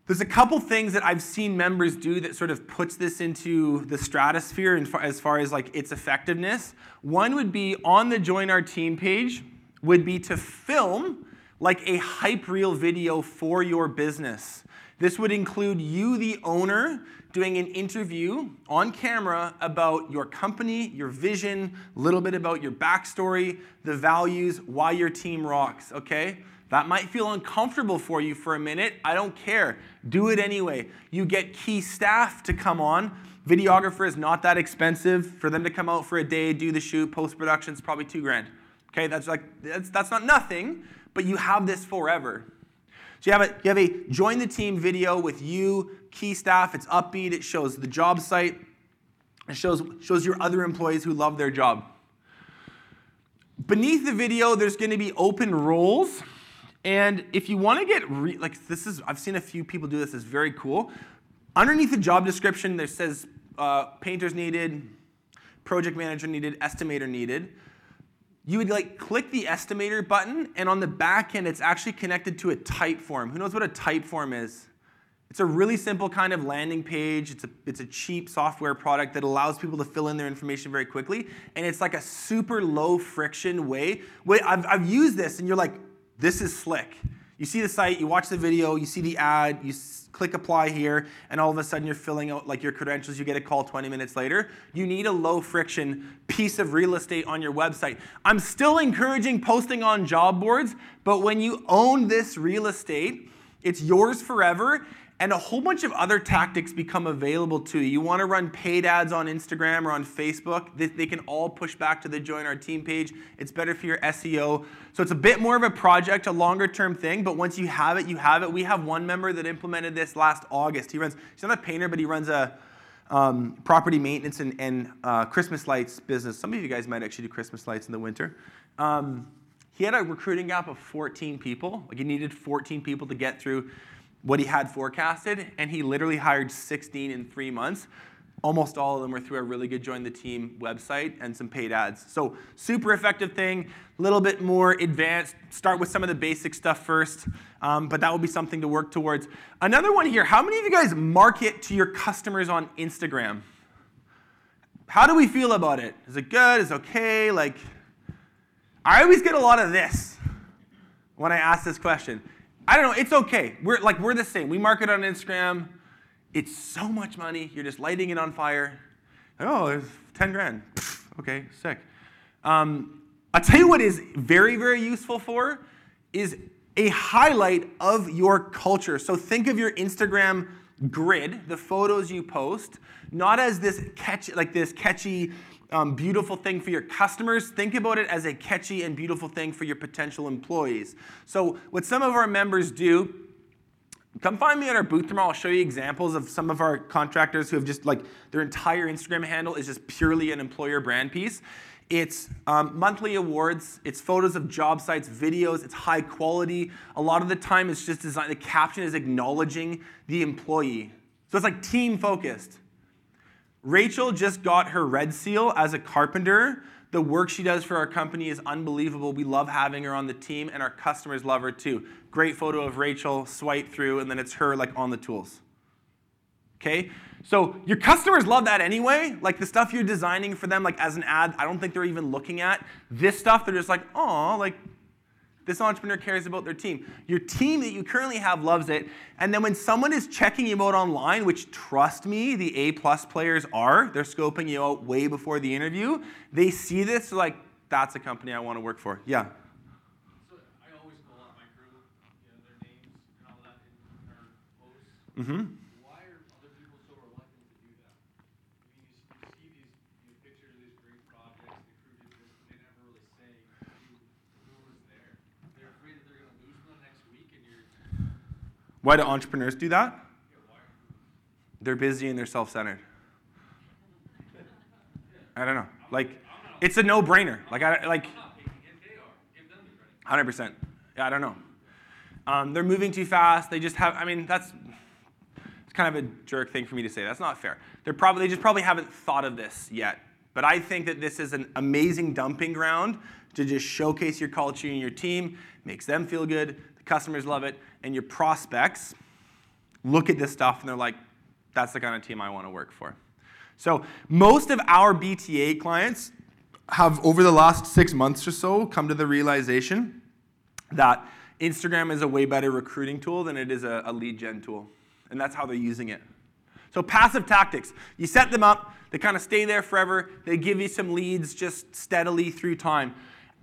There's a couple things that I've seen members do that sort of puts this into the stratosphere as far as like its effectiveness. One would be on the join our team page would be to film like a hype reel video for your business. This would include you, the owner, doing an interview on camera about your company, your vision, a little bit about your backstory, the values, why your team rocks, okay? That might feel uncomfortable for you for a minute. I don't care. Do it anyway. You get key staff to come on. Videographer is not that expensive. For them to come out for a day, do the shoot, post production is probably two grand. Okay, that's like that's, that's not nothing, but you have this forever. So you have a you have a join the team video with you, key staff. It's upbeat. It shows the job site. It shows shows your other employees who love their job. Beneath the video, there's going to be open roles. And if you want to get, re- like, this is, I've seen a few people do this, it's very cool. Underneath the job description, there says uh, painters needed, project manager needed, estimator needed. You would like click the estimator button, and on the back end, it's actually connected to a Typeform. Who knows what a Typeform is? It's a really simple kind of landing page. It's a, it's a cheap software product that allows people to fill in their information very quickly. And it's like a super low friction way. Wait, I've, I've used this, and you're like, this is slick. You see the site, you watch the video, you see the ad, you s- click apply here, and all of a sudden you're filling out like your credentials. You get a call 20 minutes later. You need a low friction piece of real estate on your website. I'm still encouraging posting on job boards, but when you own this real estate, it's yours forever and a whole bunch of other tactics become available to you. You want to run paid ads on Instagram or on Facebook, they, they, can all push back to the Join Our Team page. It's better for your SEO. So it's a bit more of a project, a longer term thing, but once you have it, you have it. We have one member that implemented this last August. He runs, he's not a painter, but he runs a um, property maintenance and, and uh, Christmas lights business. Some of you guys might actually do Christmas lights in the winter. Um, he had a recruiting gap of 14 people. Like he needed 14 people to get through what he had forecasted, and he literally hired 16 in three months. Almost all of them were through a really good Join the Team website and some paid ads. So, super effective thing, a little bit more advanced. Start with some of the basic stuff first, um, but that will be something to work towards. Another one here how many of you guys market to your customers on Instagram? How do we feel about it? Is it good? Is it okay? Like, I always get a lot of this when I ask this question. I don't know. It's okay. We're like we're the same. We market on Instagram. It's so much money. You're just lighting it on fire. Oh, it's ten grand. okay, sick. Um, I'll tell you what is very very useful for is a highlight of your culture. So think of your Instagram grid, the photos you post, not as this catchy like this catchy um, beautiful thing for your customers, think about it as a catchy and beautiful thing for your potential employees. So, what some of our members do, come find me at our booth tomorrow. I'll show you examples of some of our contractors who have just like their entire Instagram handle is just purely an employer brand piece. It's um, monthly awards, it's photos of job sites, videos, it's high quality. A lot of the time, it's just designed, the caption is acknowledging the employee. So, it's like team focused. Rachel just got her red seal as a carpenter. The work she does for our company is unbelievable. We love having her on the team, and our customers love her too. Great photo of Rachel, swipe through, and then it's her like on the tools. Okay? So your customers love that anyway. Like the stuff you're designing for them, like as an ad, I don't think they're even looking at. This stuff, they're just like, oh, like this entrepreneur cares about their team. Your team that you currently have loves it. And then when someone is checking you out online, which trust me, the A plus players are, they're scoping you out way before the interview. They see this, like, that's a company I want to work for. Yeah. So I always out my crew, you know, their names and all that in our posts. Mm-hmm. Why are other people so reluctant to do that? I mean, you, s- you see these, these pictures of these great projects, the crew did this, but they never really say who, who was there. They're afraid that they're gonna lose them next week and you're, Why do entrepreneurs do that? They're busy and they're self centered. I don't know. Like, it's a no brainer. Like, I, like, I'm not picking it, they are. Give them the credit. Hundred percent. Yeah, I don't know. Um, they're moving too fast. They just have. I mean, that's it's kind of a jerk thing for me to say. That's not fair. They're probably they just probably haven't thought of this yet. But I think that this is an amazing dumping ground to just showcase your culture and your team. Makes them feel good. Customers love it, and your prospects look at this stuff and they're like, "That's the kind of team I want to work for." So most of our BTA clients have, over the last six months or so, come to the realization that Instagram is a way better recruiting tool than it is a, a lead gen tool. And that's how they're using it. So passive tactics. You set them up, they kind of stay there forever, they give you some leads just steadily through time.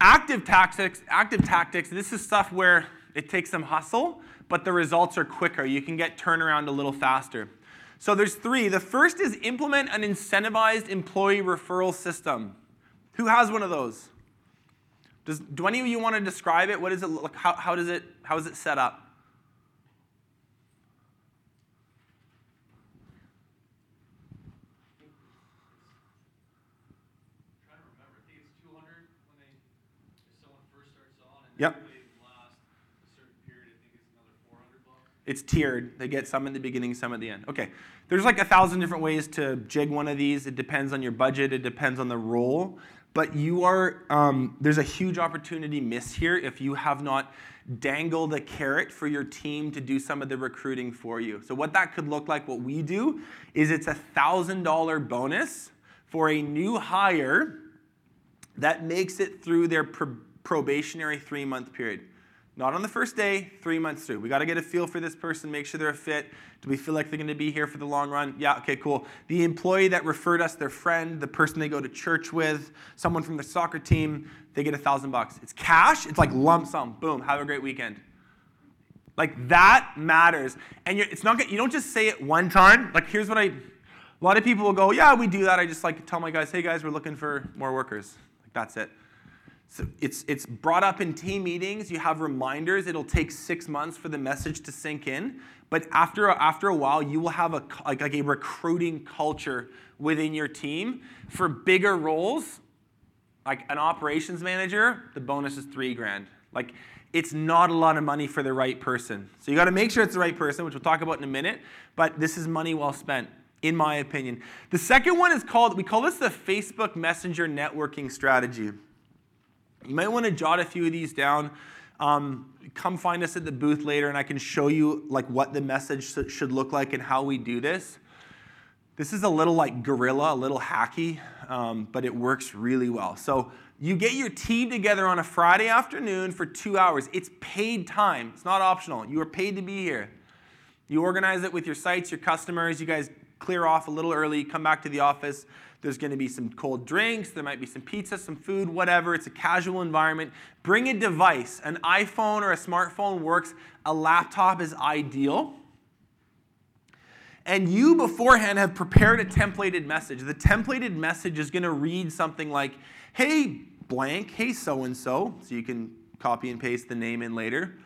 Active tactics, active tactics, this is stuff where It takes some hustle, but the results are quicker. You can get turnaround a little faster. So there's three. The first is implement an incentivized employee referral system. Who has one of those? Does, do any of you want to describe it? What does it? How, how does it? How is it set up? trying to remember, I think it's two hundred when they, if someone first starts on, and Yep. then if they last a certain period, I think it's another four hundred bucks. It's tiered. They get some in the beginning, some at the end. Okay. There's like a thousand different ways to jig one of these. It depends on your budget. It depends on the role. But you are um, there's a huge opportunity missed here if you have not dangled a carrot for your team to do some of the recruiting for you. So what that could look like, what we do, is it's a thousand dollar bonus for a new hire that makes it through their pro- probationary three month period. Not on the first day, three months through. We got to get a feel for this person, make sure they're a fit. Do we feel like they're going to be here for the long run? Yeah, okay, cool. The employee that referred us, their friend, the person they go to church with, someone from the soccer team, they get a thousand bucks. It's cash, it's like lump sum. Boom, have a great weekend. Like that matters. And it's not good. You don't just say it one time. Like here's what I. A lot of people will go, yeah, we do that. I just like tell my guys, hey guys, we're looking for more workers. Like that's it. So it's it's brought up in team meetings. You have reminders. It'll take six months for the message to sink in. But after after a while, you will have a like, like a recruiting culture within your team for bigger roles like an operations manager, the bonus is three grand. Like it's not a lot of money for the right person. So you got to make sure it's the right person, which we'll talk about in a minute. But this is money well spent, in my opinion. The second one is called we call this the Facebook Messenger networking strategy. You might want to jot a few of these down. Um, come find us at the booth later, and I can show you like what the message should look like and how we do this. This is a little like guerrilla, a little hacky, um, but it works really well. So you get your team together on a Friday afternoon for two hours. It's paid time. It's not optional. You are paid to be here. You organize it with your sites, your customers. You guys clear off a little early, come back to the office. There's going to be some cold drinks. There might be some pizza, some food, whatever. It's a casual environment. Bring a device. An iPhone or a smartphone works. A laptop is ideal and you beforehand have prepared a templated message. The templated message is going to read something like, hey, blank, hey, so and so. So you can copy and paste the name in later.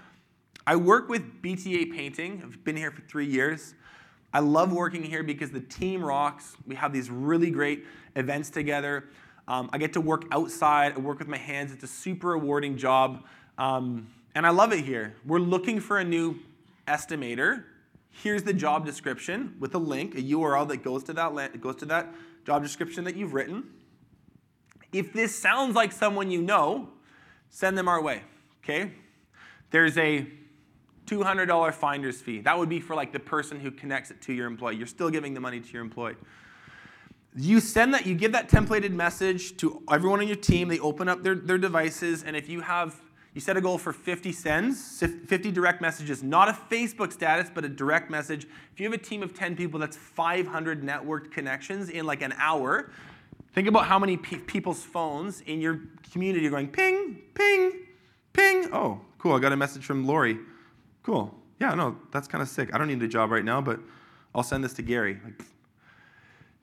I work with BTA Painting. I've been here for three years. I love working here because the team rocks. We have these really great events together. Um, I get to work outside. I work with my hands. It's a super rewarding job. Um, and I love it here. We're looking for a new estimator here's the job description with a link, a URL that goes to that goes to that job description that you've written. If this sounds like someone you know, send them our way. Okay? There's a $200 finder's fee. That would be for like the person who connects it to your employee. You're still giving the money to your employee. You send that, you give that templated message to everyone on your team. They open up their, their devices, and if you have you set a goal for 50 sends, 50 direct messages, not a Facebook status, but a direct message. If you have a team of 10 people, that's 500 networked connections in like an hour. Think about how many pe- people's phones in your community are going ping, ping, ping. Oh, cool. I got a message from Lori. Cool. Yeah, no, that's kind of sick. I don't need a job right now, but I'll send this to Gary. Like,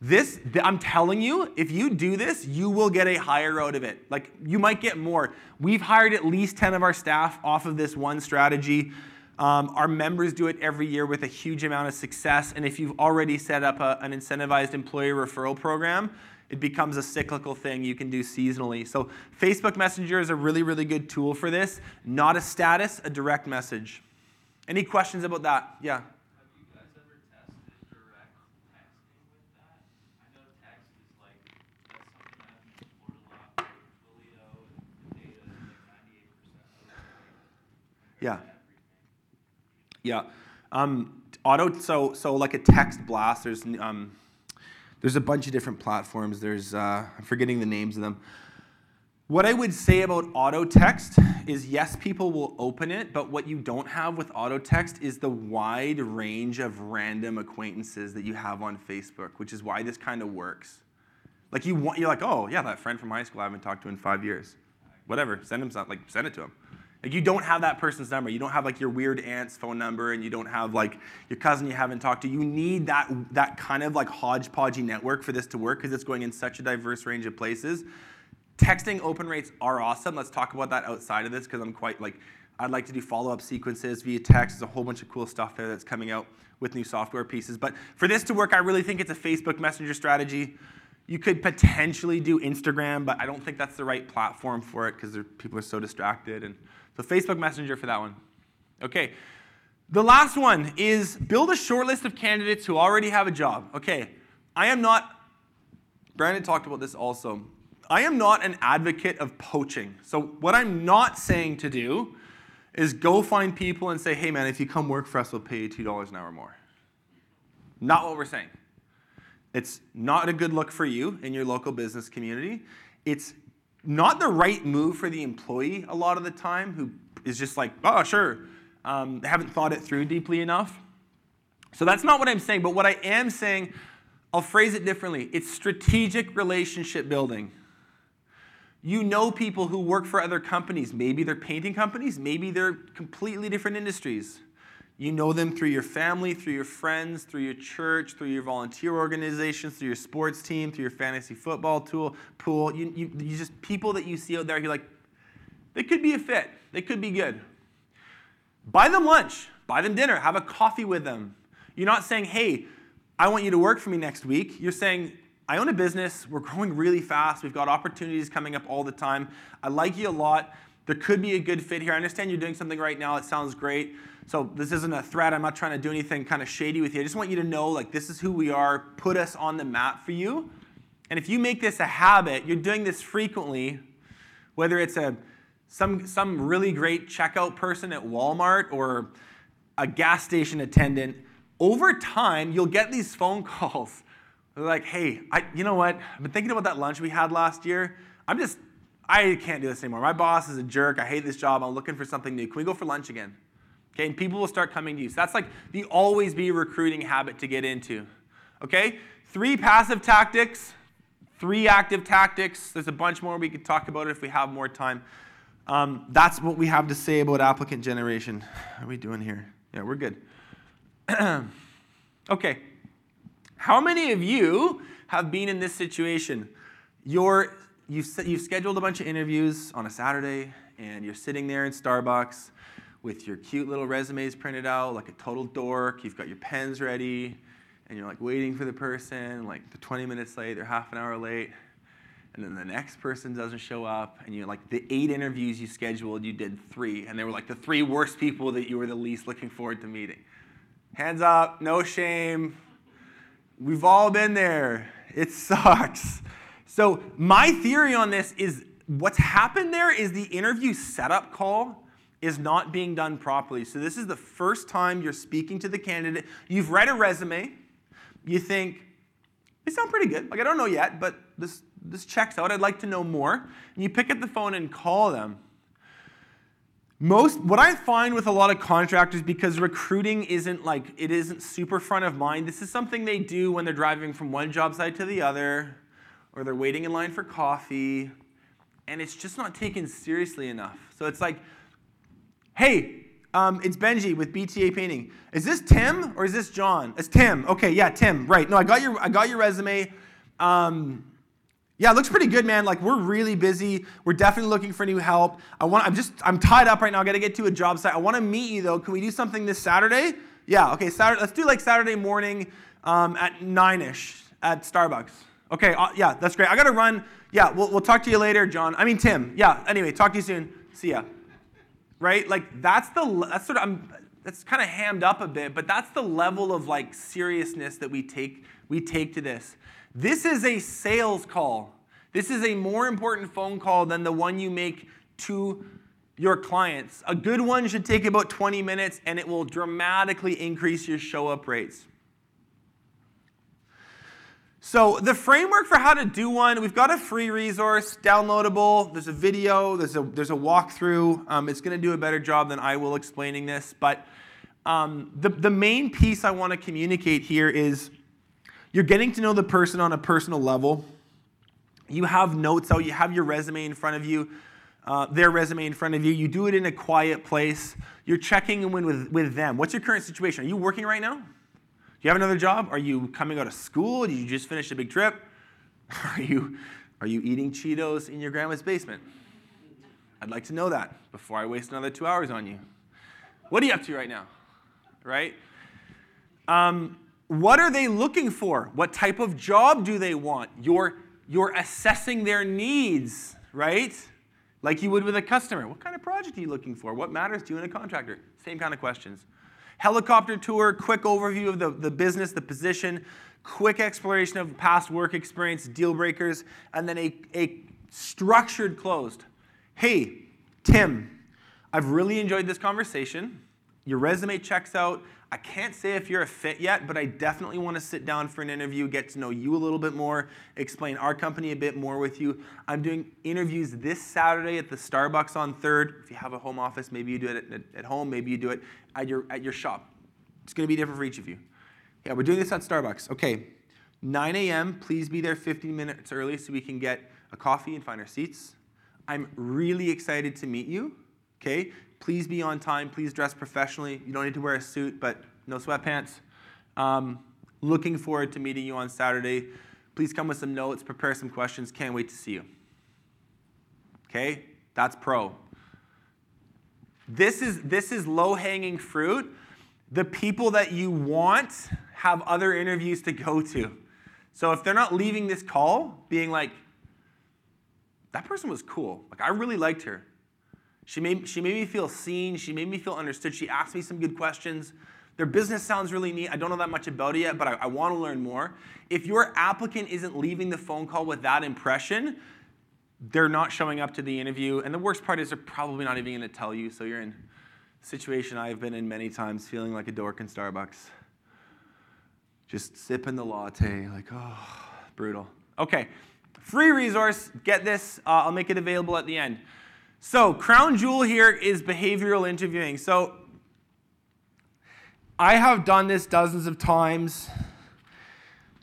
this, I'm telling you, if you do this, you will get a higher out of it. Like, you might get more. We've hired at least 10 of our staff off of this one strategy. Um, our members do it every year with a huge amount of success. And if you've already set up a, an incentivized employee referral program, it becomes a cyclical thing you can do seasonally. So, Facebook Messenger is a really, really good tool for this. Not a status, a direct message. Any questions about that? Yeah. Have you guys ever tested direct texting with that? I know text is like, that's something that I've been explored a lot with Twilio and the data is like ninety-eight percent of the compared Yeah. Yeah. Um, auto. So so like a text blast. There's um, there's a bunch of different platforms. There's uh, I'm forgetting the names of them. What I would say about auto text is yes, people will open it, but what you don't have with auto text is the wide range of random acquaintances that you have on Facebook, which is why this kind of works. Like you want, you're like, oh yeah, that friend from high school I haven't talked to in five years. Whatever, send him something. Like send it to him. Like you don't have that person's number. You don't have like your weird aunt's phone number and you don't have like your cousin you haven't talked to. You need that that kind of like hodgepodgey network for this to work because it's going in such a diverse range of places. Texting open rates are awesome. Let's talk about that outside of this because I'm quite like I'd like to do follow-up sequences via text. There's a whole bunch of cool stuff there that's coming out with new software pieces. But for this to work, I really think it's a Facebook Messenger strategy. You could potentially do Instagram, but I don't think that's the right platform for it because people are so distracted. And so Facebook Messenger for that one. Okay. The last one is build a short list of candidates who already have a job. Okay. I am not, Brandon talked about this also. I am not an advocate of poaching. So, what I'm not saying to do is go find people and say, hey man, if you come work for us, we'll pay you $2 an hour more. Not what we're saying. It's not a good look for you in your local business community. It's not the right move for the employee a lot of the time who is just like, oh, sure. Um, they haven't thought it through deeply enough. So that's not what I'm saying. But what I am saying, I'll phrase it differently it's strategic relationship building. You know people who work for other companies. Maybe they're painting companies, maybe they're completely different industries. You know them through your family, through your friends, through your church, through your volunteer organizations, through your sports team, through your fantasy football tool, pool. You, you, you just people that you see out there, you're like, they could be a fit. They could be good. Buy them lunch, buy them dinner, have a coffee with them. You're not saying, hey, I want you to work for me next week. You're saying, I own a business. We're growing really fast. We've got opportunities coming up all the time. I like you a lot. There could be a good fit here. I understand you're doing something right now. It sounds great. So this isn't a threat. I'm not trying to do anything kind of shady with you. I just want you to know like this is who we are. Put us on the map for you. And if you make this a habit, you're doing this frequently, whether it's a some some really great checkout person at Walmart or a gas station attendant, over time you'll get these phone calls. They're like, "Hey, I, you know what? I've been thinking about that lunch we had last year. I'm just I can't do this anymore. My boss is a jerk. I hate this job. I'm looking for something new. Can we go for lunch again?" Okay, and people will start coming to you. So that's like the always be recruiting habit to get into. Okay? Three passive tactics, three active tactics. There's a bunch more. We could talk about if we have more time. Um, that's what we have to say about applicant generation. How are we doing here? Yeah, we're good. okay. How many of you have been in this situation? You're, you've, you've scheduled a bunch of interviews on a Saturday, and you're sitting there in Starbucks with your cute little resumes printed out like a total dork. You've got your pens ready, and you're like waiting for the person, like they're 20 minutes late, they're half an hour late, and then the next person doesn't show up, and you're like the eight interviews you scheduled, you did three, and they were like the three worst people that you were the least looking forward to meeting. Hands up, no shame. We've all been there. It sucks. So, my theory on this is what's happened there is the interview setup call is not being done properly. So, this is the first time you're speaking to the candidate. You've read a resume. You think, they sound pretty good. Like, I don't know yet, but this, this checks out. I'd like to know more. And you pick up the phone and call them. Most, what I find with a lot of contractors, because recruiting isn't like, it isn't super front of mind, this is something they do when they're driving from one job site to the other, or they're waiting in line for coffee, and it's just not taken seriously enough. So it's like, Hey, um, it's Benji with BTA Painting. Is this Tim or is this John? It's Tim. Okay, yeah, Tim. Right. No, I got your I got your resume. Um, yeah, it looks pretty good, man. Like we're really busy. We're definitely looking for new help. I want. I'm just. I'm tied up right now. I got to get to a job site. I want to meet you though. Can we do something this Saturday? Yeah. Okay. Saturday. Let's do like Saturday morning um, at nine ish at Starbucks. Okay. Uh, yeah, that's great. I got to run. Yeah. We'll, we'll talk to you later, John. I mean Tim. Yeah. Anyway, talk to you soon. See ya right? Like that's the that's sort of I'm, that's kind of hammed up a bit, but that's the level of like seriousness that we take we take to this. This is a sales call. This is a more important phone call than the one you make to your clients. A good one should take about 20 minutes and it will dramatically increase your show up rates. So the framework for how to do one, we've got a free resource, downloadable. There's a video, there's a, there's a walkthrough. Um, it's going to do a better job than I will explaining this. But um, the, the main piece I want to communicate here is you're getting to know the person on a personal level. You have notes out, you have your resume in front of you. uh, their resume in front of you. You do it in a quiet place. You're checking in with, with them. What's your current situation? Are you working right now? Do you have another job? Are you coming out of school? Did you just finish a big trip? Are you, are you eating Cheetos in your grandma's basement? I'd like to know that before I waste another two hours on you. What are you up to right now? Right? Um, what are they looking for? What type of job do they want? You're, you're assessing their needs, right? Like you would with a customer. What kind of project are you looking for? What matters to you in a contractor? Same kind of questions. Helicopter tour, quick overview of the, the business, the position, quick exploration of past work experience, deal breakers, and then a, a structured closed. Hey, Tim, I've really enjoyed this conversation. Your resume checks out. I can't say if you're a fit yet, but I definitely want to sit down for an interview, get to know you a little bit more, explain our company a bit more with you. I'm doing interviews this Saturday at the Starbucks on 3rd. If you have a home office, maybe you do it at, at home, maybe you do it at your, at your shop. It's going to be different for each of you. Yeah, we're doing this at Starbucks. Okay, 9 a.m., please be there 15 minutes early so we can get a coffee and find our seats. I'm really excited to meet you. Okay, please be on time. Please dress professionally. You don't need to wear a suit, but no sweatpants. Um, looking forward to meeting you on Saturday. Please come with some notes, prepare some questions. Can't wait to see you. Okay, that's pro. This is, this is low hanging fruit. The people that you want have other interviews to go to. So if they're not leaving this call being like, that person was cool, like I really liked her. She made, she made me feel seen. She made me feel understood. She asked me some good questions. Their business sounds really neat. I don't know that much about it yet, but I, I want to learn more. If your applicant isn't leaving the phone call with that impression, they're not showing up to the interview. And the worst part is they're probably not even going to tell you. So you're in a situation I've been in many times, feeling like a dork in Starbucks. Just sipping the latte, like, oh, brutal. Okay, free resource. Get this. Uh, I'll make it available at the end. So, crown jewel here is behavioral interviewing. So, I have done this dozens of times.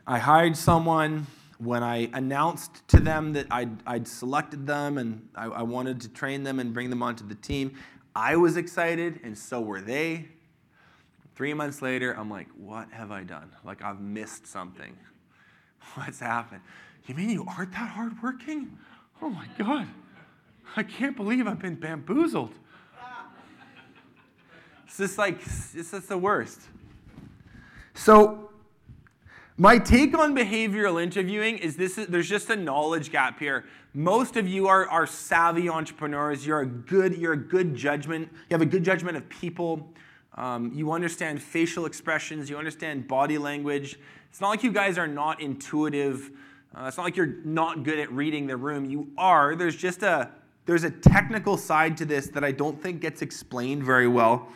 I hired someone when I announced to them that I'd, I'd selected them and I, I wanted to train them and bring them onto the team. I was excited, and so were they. Three months later, I'm like, what have I done? Like, I've missed something. What's happened? You mean you aren't that hardworking? Oh my God. I can't believe I've been bamboozled. It's just like, it's just the worst. So, my take on behavioral interviewing is this is, there's just a knowledge gap here. Most of you are, are savvy entrepreneurs. You're a good, you're a good judgment. You have a good judgment of people. Um, you understand facial expressions. You understand body language. It's not like you guys are not intuitive. Uh, it's not like you're not good at reading the room. You are. There's just a there's a technical side to this that I don't think gets explained very well.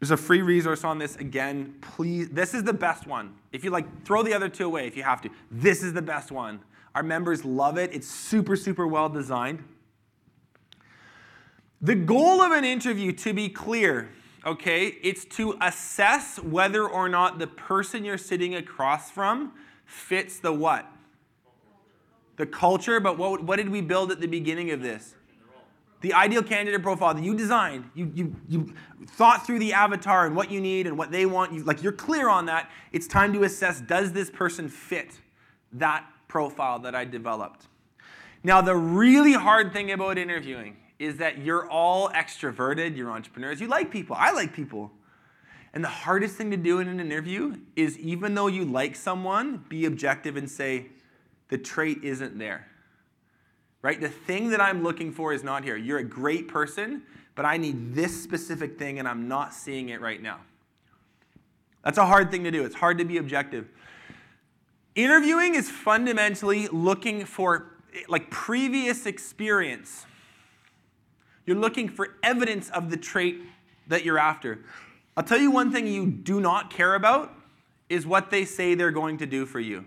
There's a free resource on this again. Please, this is the best one. If you like, throw the other two away if you have to. This is the best one. Our members love it. It's super, super well designed. The goal of an interview, to be clear, okay, it's to assess whether or not the person you're sitting across from fits the what? The culture, but what, what did we build at the beginning of this? The ideal candidate profile that you designed, you, you, you thought through the avatar and what you need and what they want. You, like you're clear on that. It's time to assess does this person fit that profile that I developed? Now, the really hard thing about interviewing is that you're all extroverted, you're entrepreneurs, you like people. I like people. And the hardest thing to do in an interview is even though you like someone, be objective and say, the trait isn't there. Right? The thing that I'm looking for is not here. You're a great person, but I need this specific thing and I'm not seeing it right now. That's a hard thing to do. It's hard to be objective. Interviewing is fundamentally looking for like previous experience. You're looking for evidence of the trait that you're after. I'll tell you one thing you do not care about is what they say they're going to do for you.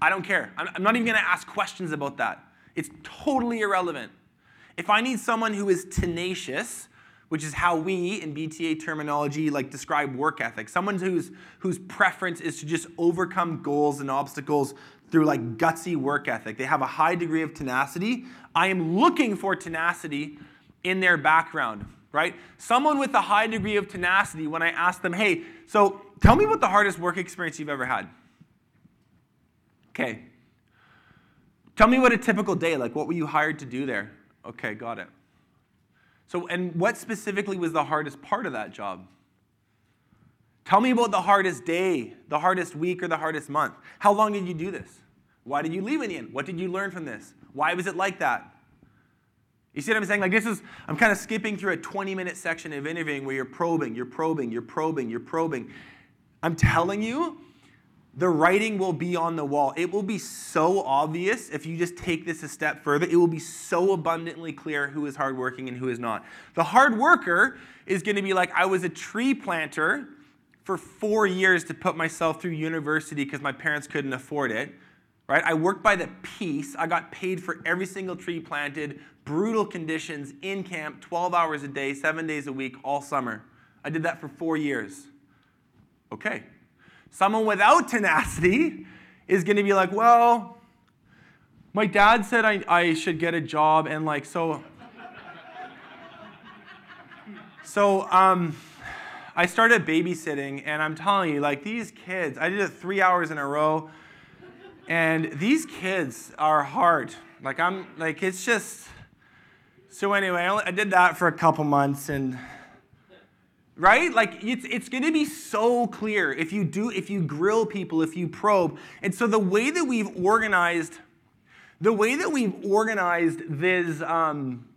I don't care. I'm not even going to ask questions about that. It's totally irrelevant. If I need someone who is tenacious, which is how we in BTA terminology like describe work ethic, someone whose whose preference is to just overcome goals and obstacles through like gutsy work ethic. They have a high degree of tenacity. I am looking for tenacity in their background, right? Someone with a high degree of tenacity, when I ask them, hey, so tell me what the hardest work experience you've ever had. Okay. Tell me what a typical day, like what were you hired to do there? Okay, got it. So, and what specifically was the hardest part of that job? Tell me about the hardest day, the hardest week, or the hardest month. How long did you do this? Why did you leave in? What did you learn from this? Why was it like that? You see what I'm saying? Like this is, I'm kind of skipping through a 20 minute section of interviewing where you're probing, you're probing, you're probing, you're probing. I'm telling you, the writing will be on the wall. It will be so obvious if you just take this a step further. It will be so abundantly clear who is hardworking and who is not. The hard worker is going to be like, I was a tree planter for four years to put myself through university because my parents couldn't afford it. Right? I worked by the piece. I got paid for every single tree planted, brutal conditions in camp, 12 hours a day, seven days a week, all summer. I did that for four years. Okay. Someone without tenacity is going to be like, well, my dad said I, I should get a job, and like, so. so, um, I started babysitting, and I'm telling you, like these kids, I did it three hours in a row, and these kids are hard. Like I'm, like it's just. So anyway, I, only, I did that for a couple months, and right, like it's it's going to be so clear if you do, if you grill people, if you probe, and so the way that we've organized, the way that we've organized this. Um,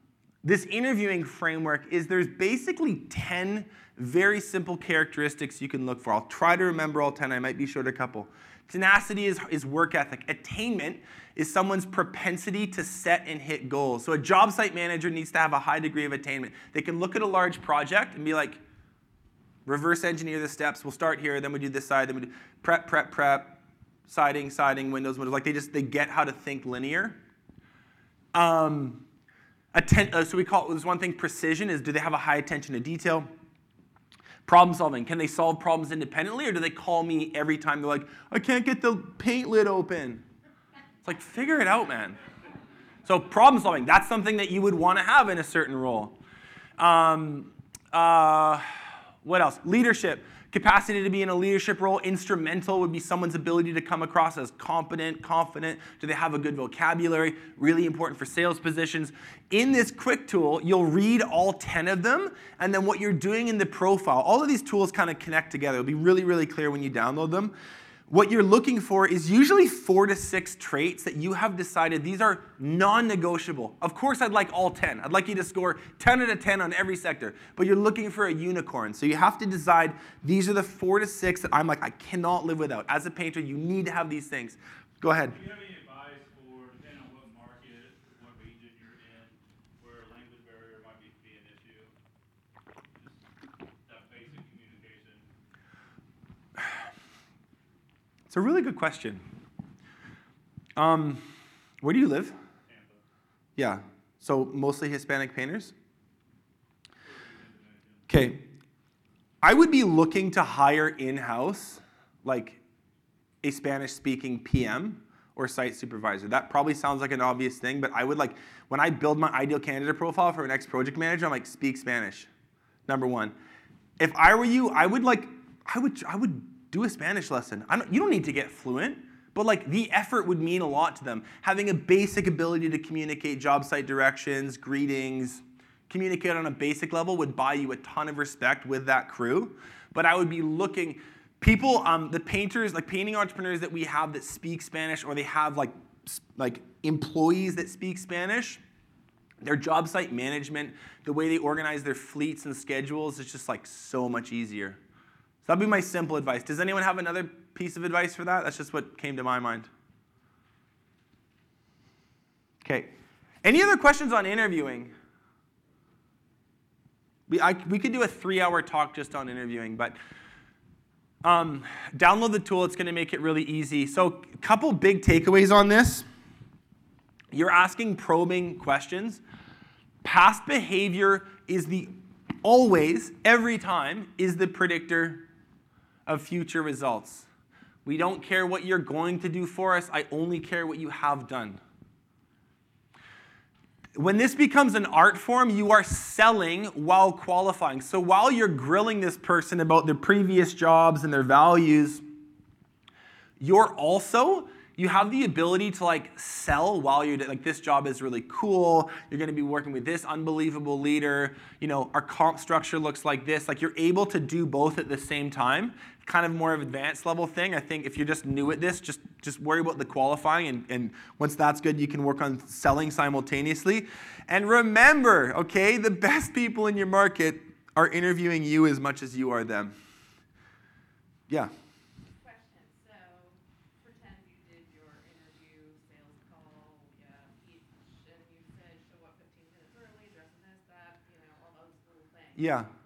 this interviewing framework is there's basically 10 very simple characteristics you can look for. I'll try to remember all 10. I might be short a couple. Tenacity is, is work ethic. Attainment is someone's propensity to set and hit goals. So a job site manager needs to have a high degree of attainment. They can look at a large project and be like, reverse engineer the steps. We'll start here, then we do this side, then we do prep, prep, prep, siding, siding, windows, windows. Like they just they get how to think linear. Um, atten- uh, so we call there's one thing precision is do they have a high attention to detail? Problem solving. Can they solve problems independently or do they call me every time they're like, I can't get the paint lid open? It's like, figure it out, man. So, problem solving, that's something that you would want to have in a certain role. Um, uh, what else? Leadership. Capacity to be in a leadership role, instrumental would be someone's ability to come across as competent, confident. Do they have a good vocabulary? Really important for sales positions. In this quick tool, you'll read all 10 of them, and then what you're doing in the profile. All of these tools kind of connect together. It'll be really, really clear when you download them what you're looking for is usually four to six traits that you have decided these are non negotiable. Of course, I'd like all 10. I'd like you to score 10 out of 10 on every sector, but you're looking for a unicorn. So you have to decide these are the four to six that I'm like, I cannot live without. As a painter, you need to have these things. Go ahead. Do you have any advice for, depending on what market, what region you're in, where language barrier might be, be an issue? Just that basic communication. It's a really good question. Um, where do you live? Tampa. Yeah. So mostly Hispanic painters? Okay. I would be looking to hire in house, like a Spanish speaking PM or site supervisor. That probably sounds like an obvious thing, but I would like, when I build my ideal candidate profile for an ex project manager, I'm like, speak Spanish. Number one. If I were you, I would like, I would, I would do a Spanish lesson. Don't, you don't need to get fluent, but like the effort would mean a lot to them. Having a basic ability to communicate job site directions, greetings, communicate on a basic level would buy you a ton of respect with that crew. But I would be looking, people, um, the painters, like painting entrepreneurs that we have that speak Spanish, or they have like like employees that speak Spanish. Their job site management, the way they organize their fleets and schedules, is just like so much easier. That'd be my simple advice. Does anyone have another piece of advice for that? That's just what came to my mind. Okay. Any other questions on interviewing? We, I, we could do a three hour talk just on interviewing, but um, download the tool. It's going to make it really easy. So, a couple big takeaways on this. You're asking probing questions. Past behavior is the always, every time, is the predictor of future results. We don't care what you're going to do for us. I only care what you have done. When this becomes an art form, you are selling while qualifying. So while you're grilling this person about their previous jobs and their values, you're also you have the ability to like sell while you're like this job is really cool you're going to be working with this unbelievable leader you know our comp structure looks like this like you're able to do both at the same time kind of more of advanced level thing. I think if you're just new at this just just worry about the qualifying and, and once that's good you can work on selling simultaneously. And remember okay the best people in your market are interviewing you as much as you are them. Yeah. Question,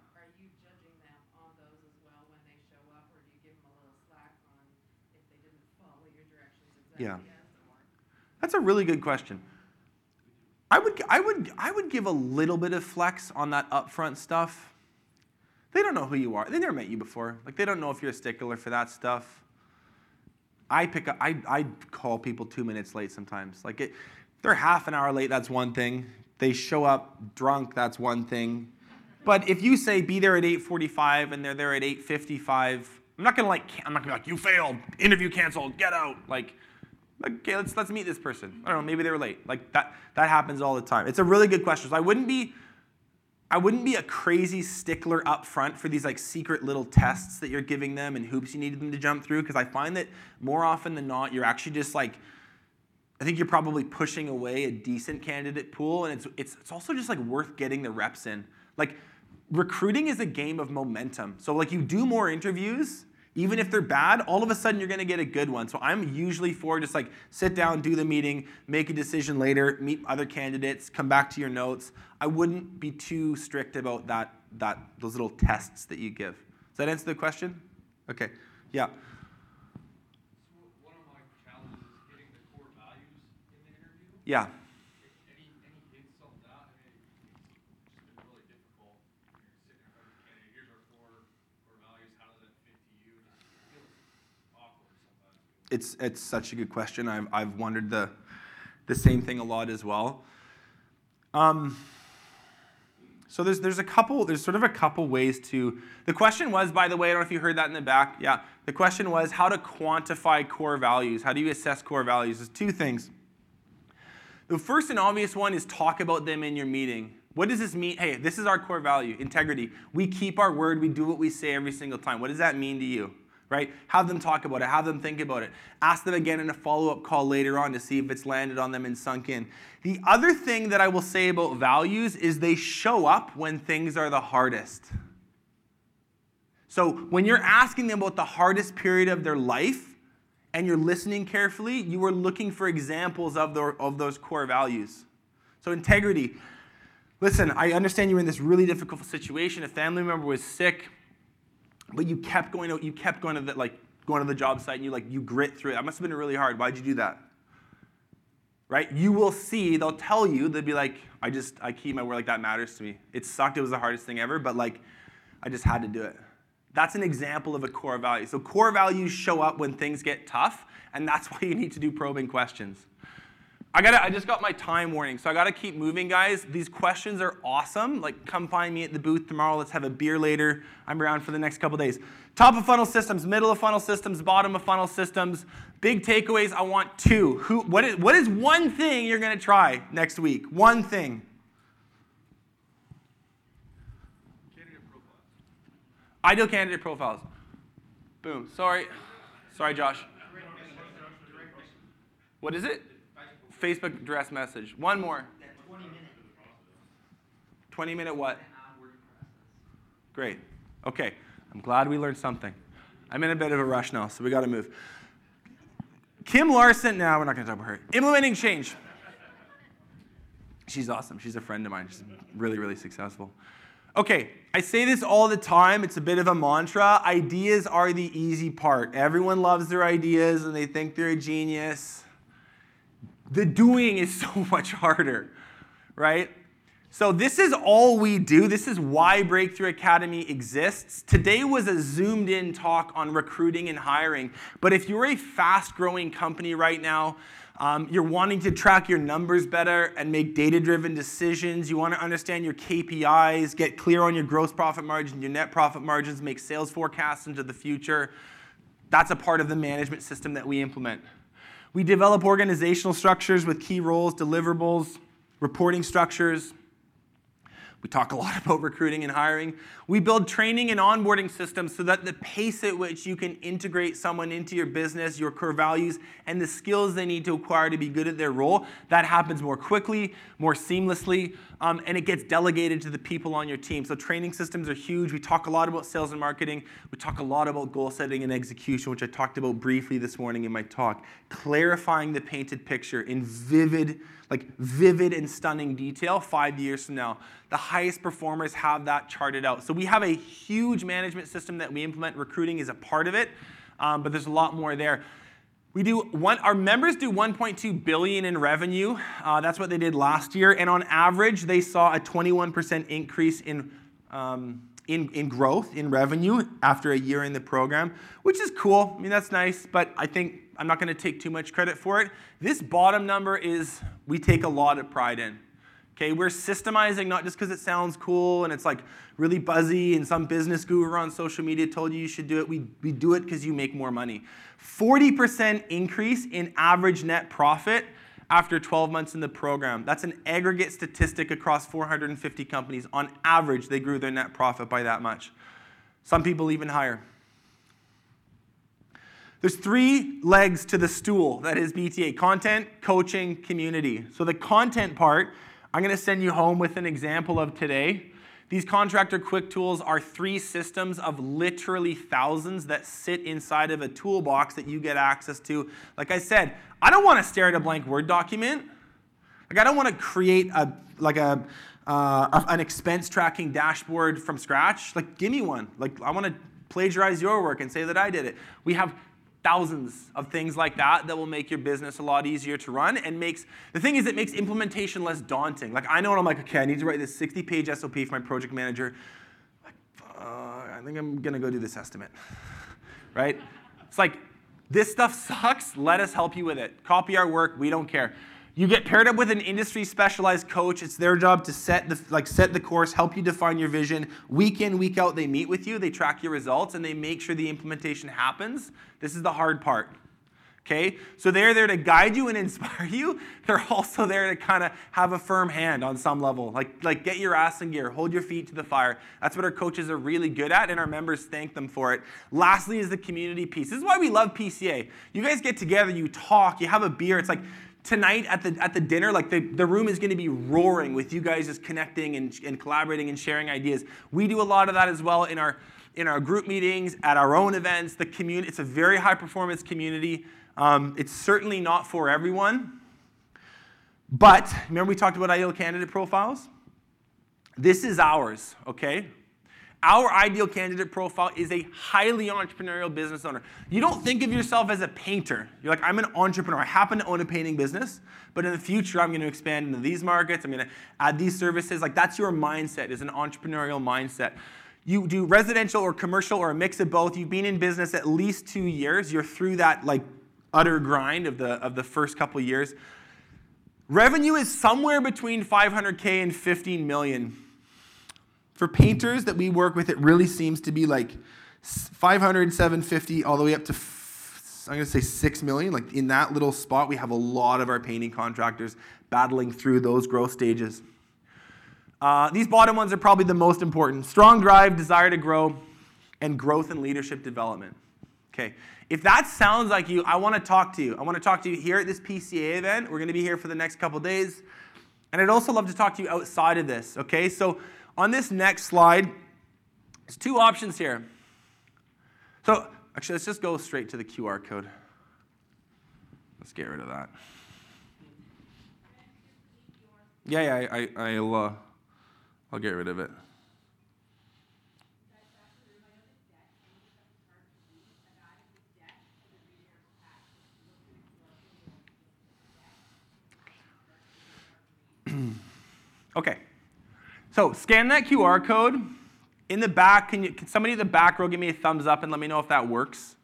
Yeah. That's a really good question. I would, I would, I would give a little bit of flex on that upfront stuff. They don't know who you are. They never met you before. Like they don't know if you're a stickler for that stuff. I pick up. I, I call people two minutes late sometimes. Like it, they're half an hour late. That's one thing. They show up drunk. That's one thing. But if you say be there at 8:45 and they're there at 8:55, I'm not gonna like. I'm not gonna be like you failed. Interview canceled. Get out. Like okay, let's let's meet this person. I don't know, maybe they were late. Like that that happens all the time. It's a really good question. So I wouldn't be I wouldn't be a crazy stickler up front for these like secret little tests that you're giving them and hoops you need them to jump through because I find that more often than not you're actually just like I think you're probably pushing away a decent candidate pool and it's it's it's also just like worth getting the reps in. Like recruiting is a game of momentum. So like you do more interviews even if they're bad, all of a sudden you're going to get a good one. So I'm usually for just like sit down, do the meeting, make a decision later, meet other candidates, come back to your notes. I wouldn't be too strict about that, that those little tests that you give. Does that answer the question? Okay. Yeah. So one of my challenges is getting the core values in the interview. Yeah. Any, any hints on that? I mean, it's just been really difficult. You're sitting in front of a candidate, here's our core, core values, how does that fit to you? It just feels awkward sometimes. It's it's such a good question. I've I've wondered the the same thing a lot as well. Um, so there's there's a couple there's sort of a couple ways to the question was by the way I don't know if you heard that in the back. Yeah. The question was how to quantify core values. How do you assess core values? There's two things. The first and obvious one is talk about them in your meeting. What does this mean? Hey this is our core value integrity. We keep our word. We do what we say every single time. What does that mean to you right? Have them talk about it, have them think about it. Ask them again in a follow up call later on to see if it's landed on them and sunk in. The other thing that I will say about values is they show up when things are the hardest. So when you're asking them about the hardest period of their life and you're listening carefully, you are looking for examples of, the, of those core values. So integrity. Listen, I understand you're in this really difficult situation. A family member was sick but you kept going to, you kept going to the, like going to the job site and you like you grit through it. That must have been really hard. Why'd you do that? Right? You will see, they'll tell you, they'll be like, I just I keep my word like that matters to me. It sucked, it was the hardest thing ever, but like I just had to do it. That's an example of a core value. So core values show up when things get tough, and that's why you need to do probing questions. I got I just got my time warning, so I gotta keep moving, guys. These questions are awesome. Like, come find me at the booth tomorrow. Let's have a beer later. I'm around for the next couple days. Top of funnel systems, middle of funnel systems, bottom of funnel systems. Big takeaways. I want two. Who? What is? What is one thing you're gonna try next week? One thing. Candidate profiles. Ideal candidate profiles. Boom. Sorry. Sorry, Josh. What is it? Facebook direct message. One more. 20 minute what? Great. Okay. I'm glad we learned something. I'm in a bit of a rush now, so we got to move. Kim Larson, now we're not going to talk about her. Implementing change. She's awesome. She's a friend of mine. She's really, really successful. Okay, I say this all the time. It's a bit of a mantra. Ideas are the easy part. Everyone loves their ideas and they think they're a genius. The doing is so much harder, right? So, this is all we do. This is why Breakthrough Academy exists. Today was a zoomed in talk on recruiting and hiring. But if you're a fast growing company right now, um, you're wanting to track your numbers better and make data driven decisions. You want to understand your KPIs, get clear on your gross profit margin, your net profit margins, make sales forecasts into the future. That's a part of the management system that we implement. We develop organizational structures with key roles, deliverables, reporting structures. We talk a lot about recruiting and hiring. We build training and onboarding systems so that the pace at which you can integrate someone into your business, your core values, and the skills they need to acquire to be good at their role, that happens more quickly, more seamlessly, um, and it gets delegated to the people on your team. So training systems are huge. We talk a lot about sales and marketing. We talk a lot about goal setting and execution, which I talked about briefly this morning in my talk. Clarifying the painted picture in vivid like vivid and stunning detail five years from now. The highest performers have that charted out. So we have a huge management system that we implement. Recruiting is a part of it, um, but there's a lot more there. We do one, our members do 1.2 billion in revenue. Uh, that's what they did last year, and on average, they saw a 21% increase in. Um, in, in growth in revenue after a year in the program, which is cool. I mean, that's nice, but I think I'm not going to take too much credit for it. This bottom number is we take a lot of pride in. Okay, we're systemizing not just because it sounds cool and it's like really buzzy and some business guru on social media told you you should do it. We, we do it because you make more money. 40% increase in average net profit after 12 months in the program. That's an aggregate statistic across 450 companies. On average, they grew their net profit by that much. Some people even higher. There's three legs to the stool that is BTA content, coaching, community. So, the content part, I'm going to send you home with an example of today. These contractor quick tools are three systems of literally thousands that sit inside of a toolbox that you get access to. Like I said, I don't want to stare at a blank Word document. Like I don't want to create a like a uh, an expense tracking dashboard from scratch. Like give me one. Like I want to plagiarize your work and say that I did it. We have thousands of things like that that will make your business a lot easier to run and makes the thing is it makes implementation less daunting. Like i know when i'm like okay i need to write this 60 page sop for my project manager. Like, uh, i think i'm going to go do this estimate right? It's like this stuff sucks let us help you with it. Copy our work we don't care you get paired up with an industry specialized coach. It's their job to set the like set the course, help you define your vision. Week in, week out, they meet with you, they track your results, and they make sure the implementation happens. This is the hard part. Okay? So they're there to guide you and inspire you. They're also there to kind of have a firm hand on some level. Like, like get your ass in gear, hold your feet to the fire. That's what our coaches are really good at, and our members thank them for it. Lastly, is the community piece. This is why we love PCA. You guys get together, you talk, you have a beer. It's like tonight at the, at the dinner, like the, the room is going to be roaring with you guys just connecting and, and collaborating and sharing ideas. We do a lot of that as well in our, in our group meetings, at our own events. The community, it's a very high performance community. Um, it's certainly not for everyone. But remember we talked about ideal candidate profiles? This is ours, okay? Our ideal candidate profile is a highly entrepreneurial business owner. You don't think of yourself as a painter. You're like, I'm an entrepreneur. I happen to own a painting business, but in the future, I'm going to expand into these markets. I'm going to add these services. Like, that's your mindset, is an entrepreneurial mindset. You do residential or commercial or a mix of both. You've been in business at least two years. You're through that, like, utter grind of the, of the first couple years. Revenue is somewhere between 500K and 15 million for painters that we work with, it really seems to be like 500, 750, all the way up to, I'm going to say 6 million. Like in that little spot, we have a lot of our painting contractors battling through those growth stages. Uh, these bottom ones are probably the most important strong drive, desire to grow, and growth and leadership development. Okay, if that sounds like you, I want to talk to you. I want to talk to you here at this PCA event. We're going to be here for the next couple days. And I'd also love to talk to you outside of this, okay? So on this next slide, there's two options here. So actually, let's just go straight to the QR code. Let's get rid of that. Yeah, yeah, I, I, will uh, I'll get rid of it. okay. So scan that QR code. In the back, can, you, can somebody in the back row give me a thumbs up and let me know if that works?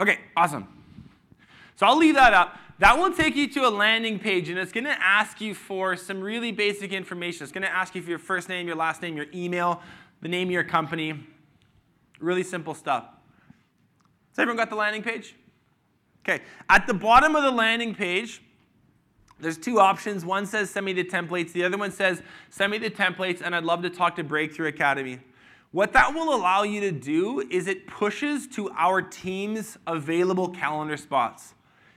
Okay, awesome. So I'll leave that up. That will take you to a landing page, and it's going to ask you for some really basic information. It's going to ask you for your first name, your last name, your email, the name of your company. Really simple stuff. Has everyone got the landing page? Okay, at the bottom of the landing page, there's two options. One says send me the templates, the other one says send me the templates, and I'd love to talk to Breakthrough Academy. What that will allow you to do is it pushes to our team's available calendar spots.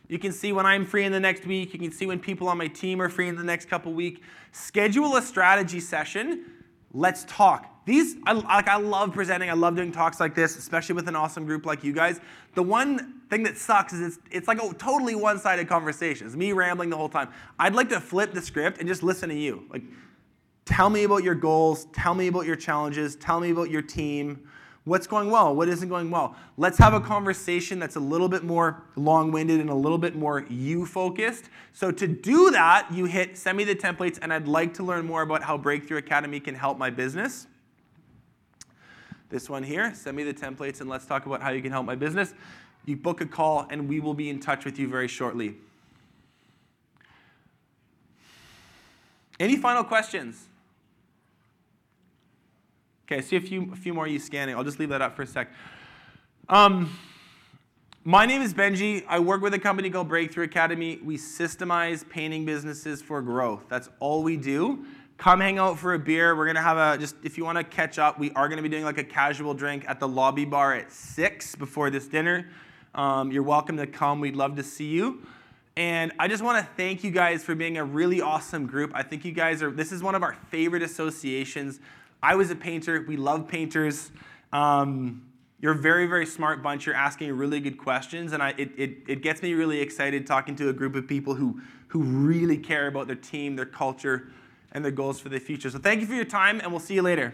You can see when I'm free in the next week. You can see when people on my team are free in the next couple weeks. Schedule a strategy session. Let's talk. These, I, like, I love presenting. I love doing talks like this, especially with an awesome group like you guys. The one thing that sucks is it's, it's like a totally one-sided conversation. It's me rambling the whole time. I'd like to flip the script and just listen to you. Like, tell me about your goals. Tell me about your challenges. Tell me about your team. What's going well? What isn't going well? Let's have a conversation that's a little bit more long winded and a little bit more you focused. So, to do that, you hit send me the templates, and I'd like to learn more about how Breakthrough Academy can help my business. This one here, send me the templates, and let's talk about how you can help my business. You book a call, and we will be in touch with you very shortly. Any final questions? Okay, I see a few, a few more you scanning. I'll just leave that up for a sec. Um, my name is Benji. I work with a company called Breakthrough Academy. We systemize painting businesses for growth. That's all we do. Come hang out for a beer. We're gonna have a just if you want to catch up. We are gonna be doing like a casual drink at the lobby bar at six before this dinner. Um, you're welcome to come. We'd love to see you. And I just want to thank you guys for being a really awesome group. I think you guys are. This is one of our favorite associations. I was a painter. We love painters. Um, you're a very, very smart bunch. You're asking really good questions, and I, it, it, it gets me really excited talking to a group of people who, who really care about their team, their culture, and their goals for the future. So thank you for your time, and we'll see you later.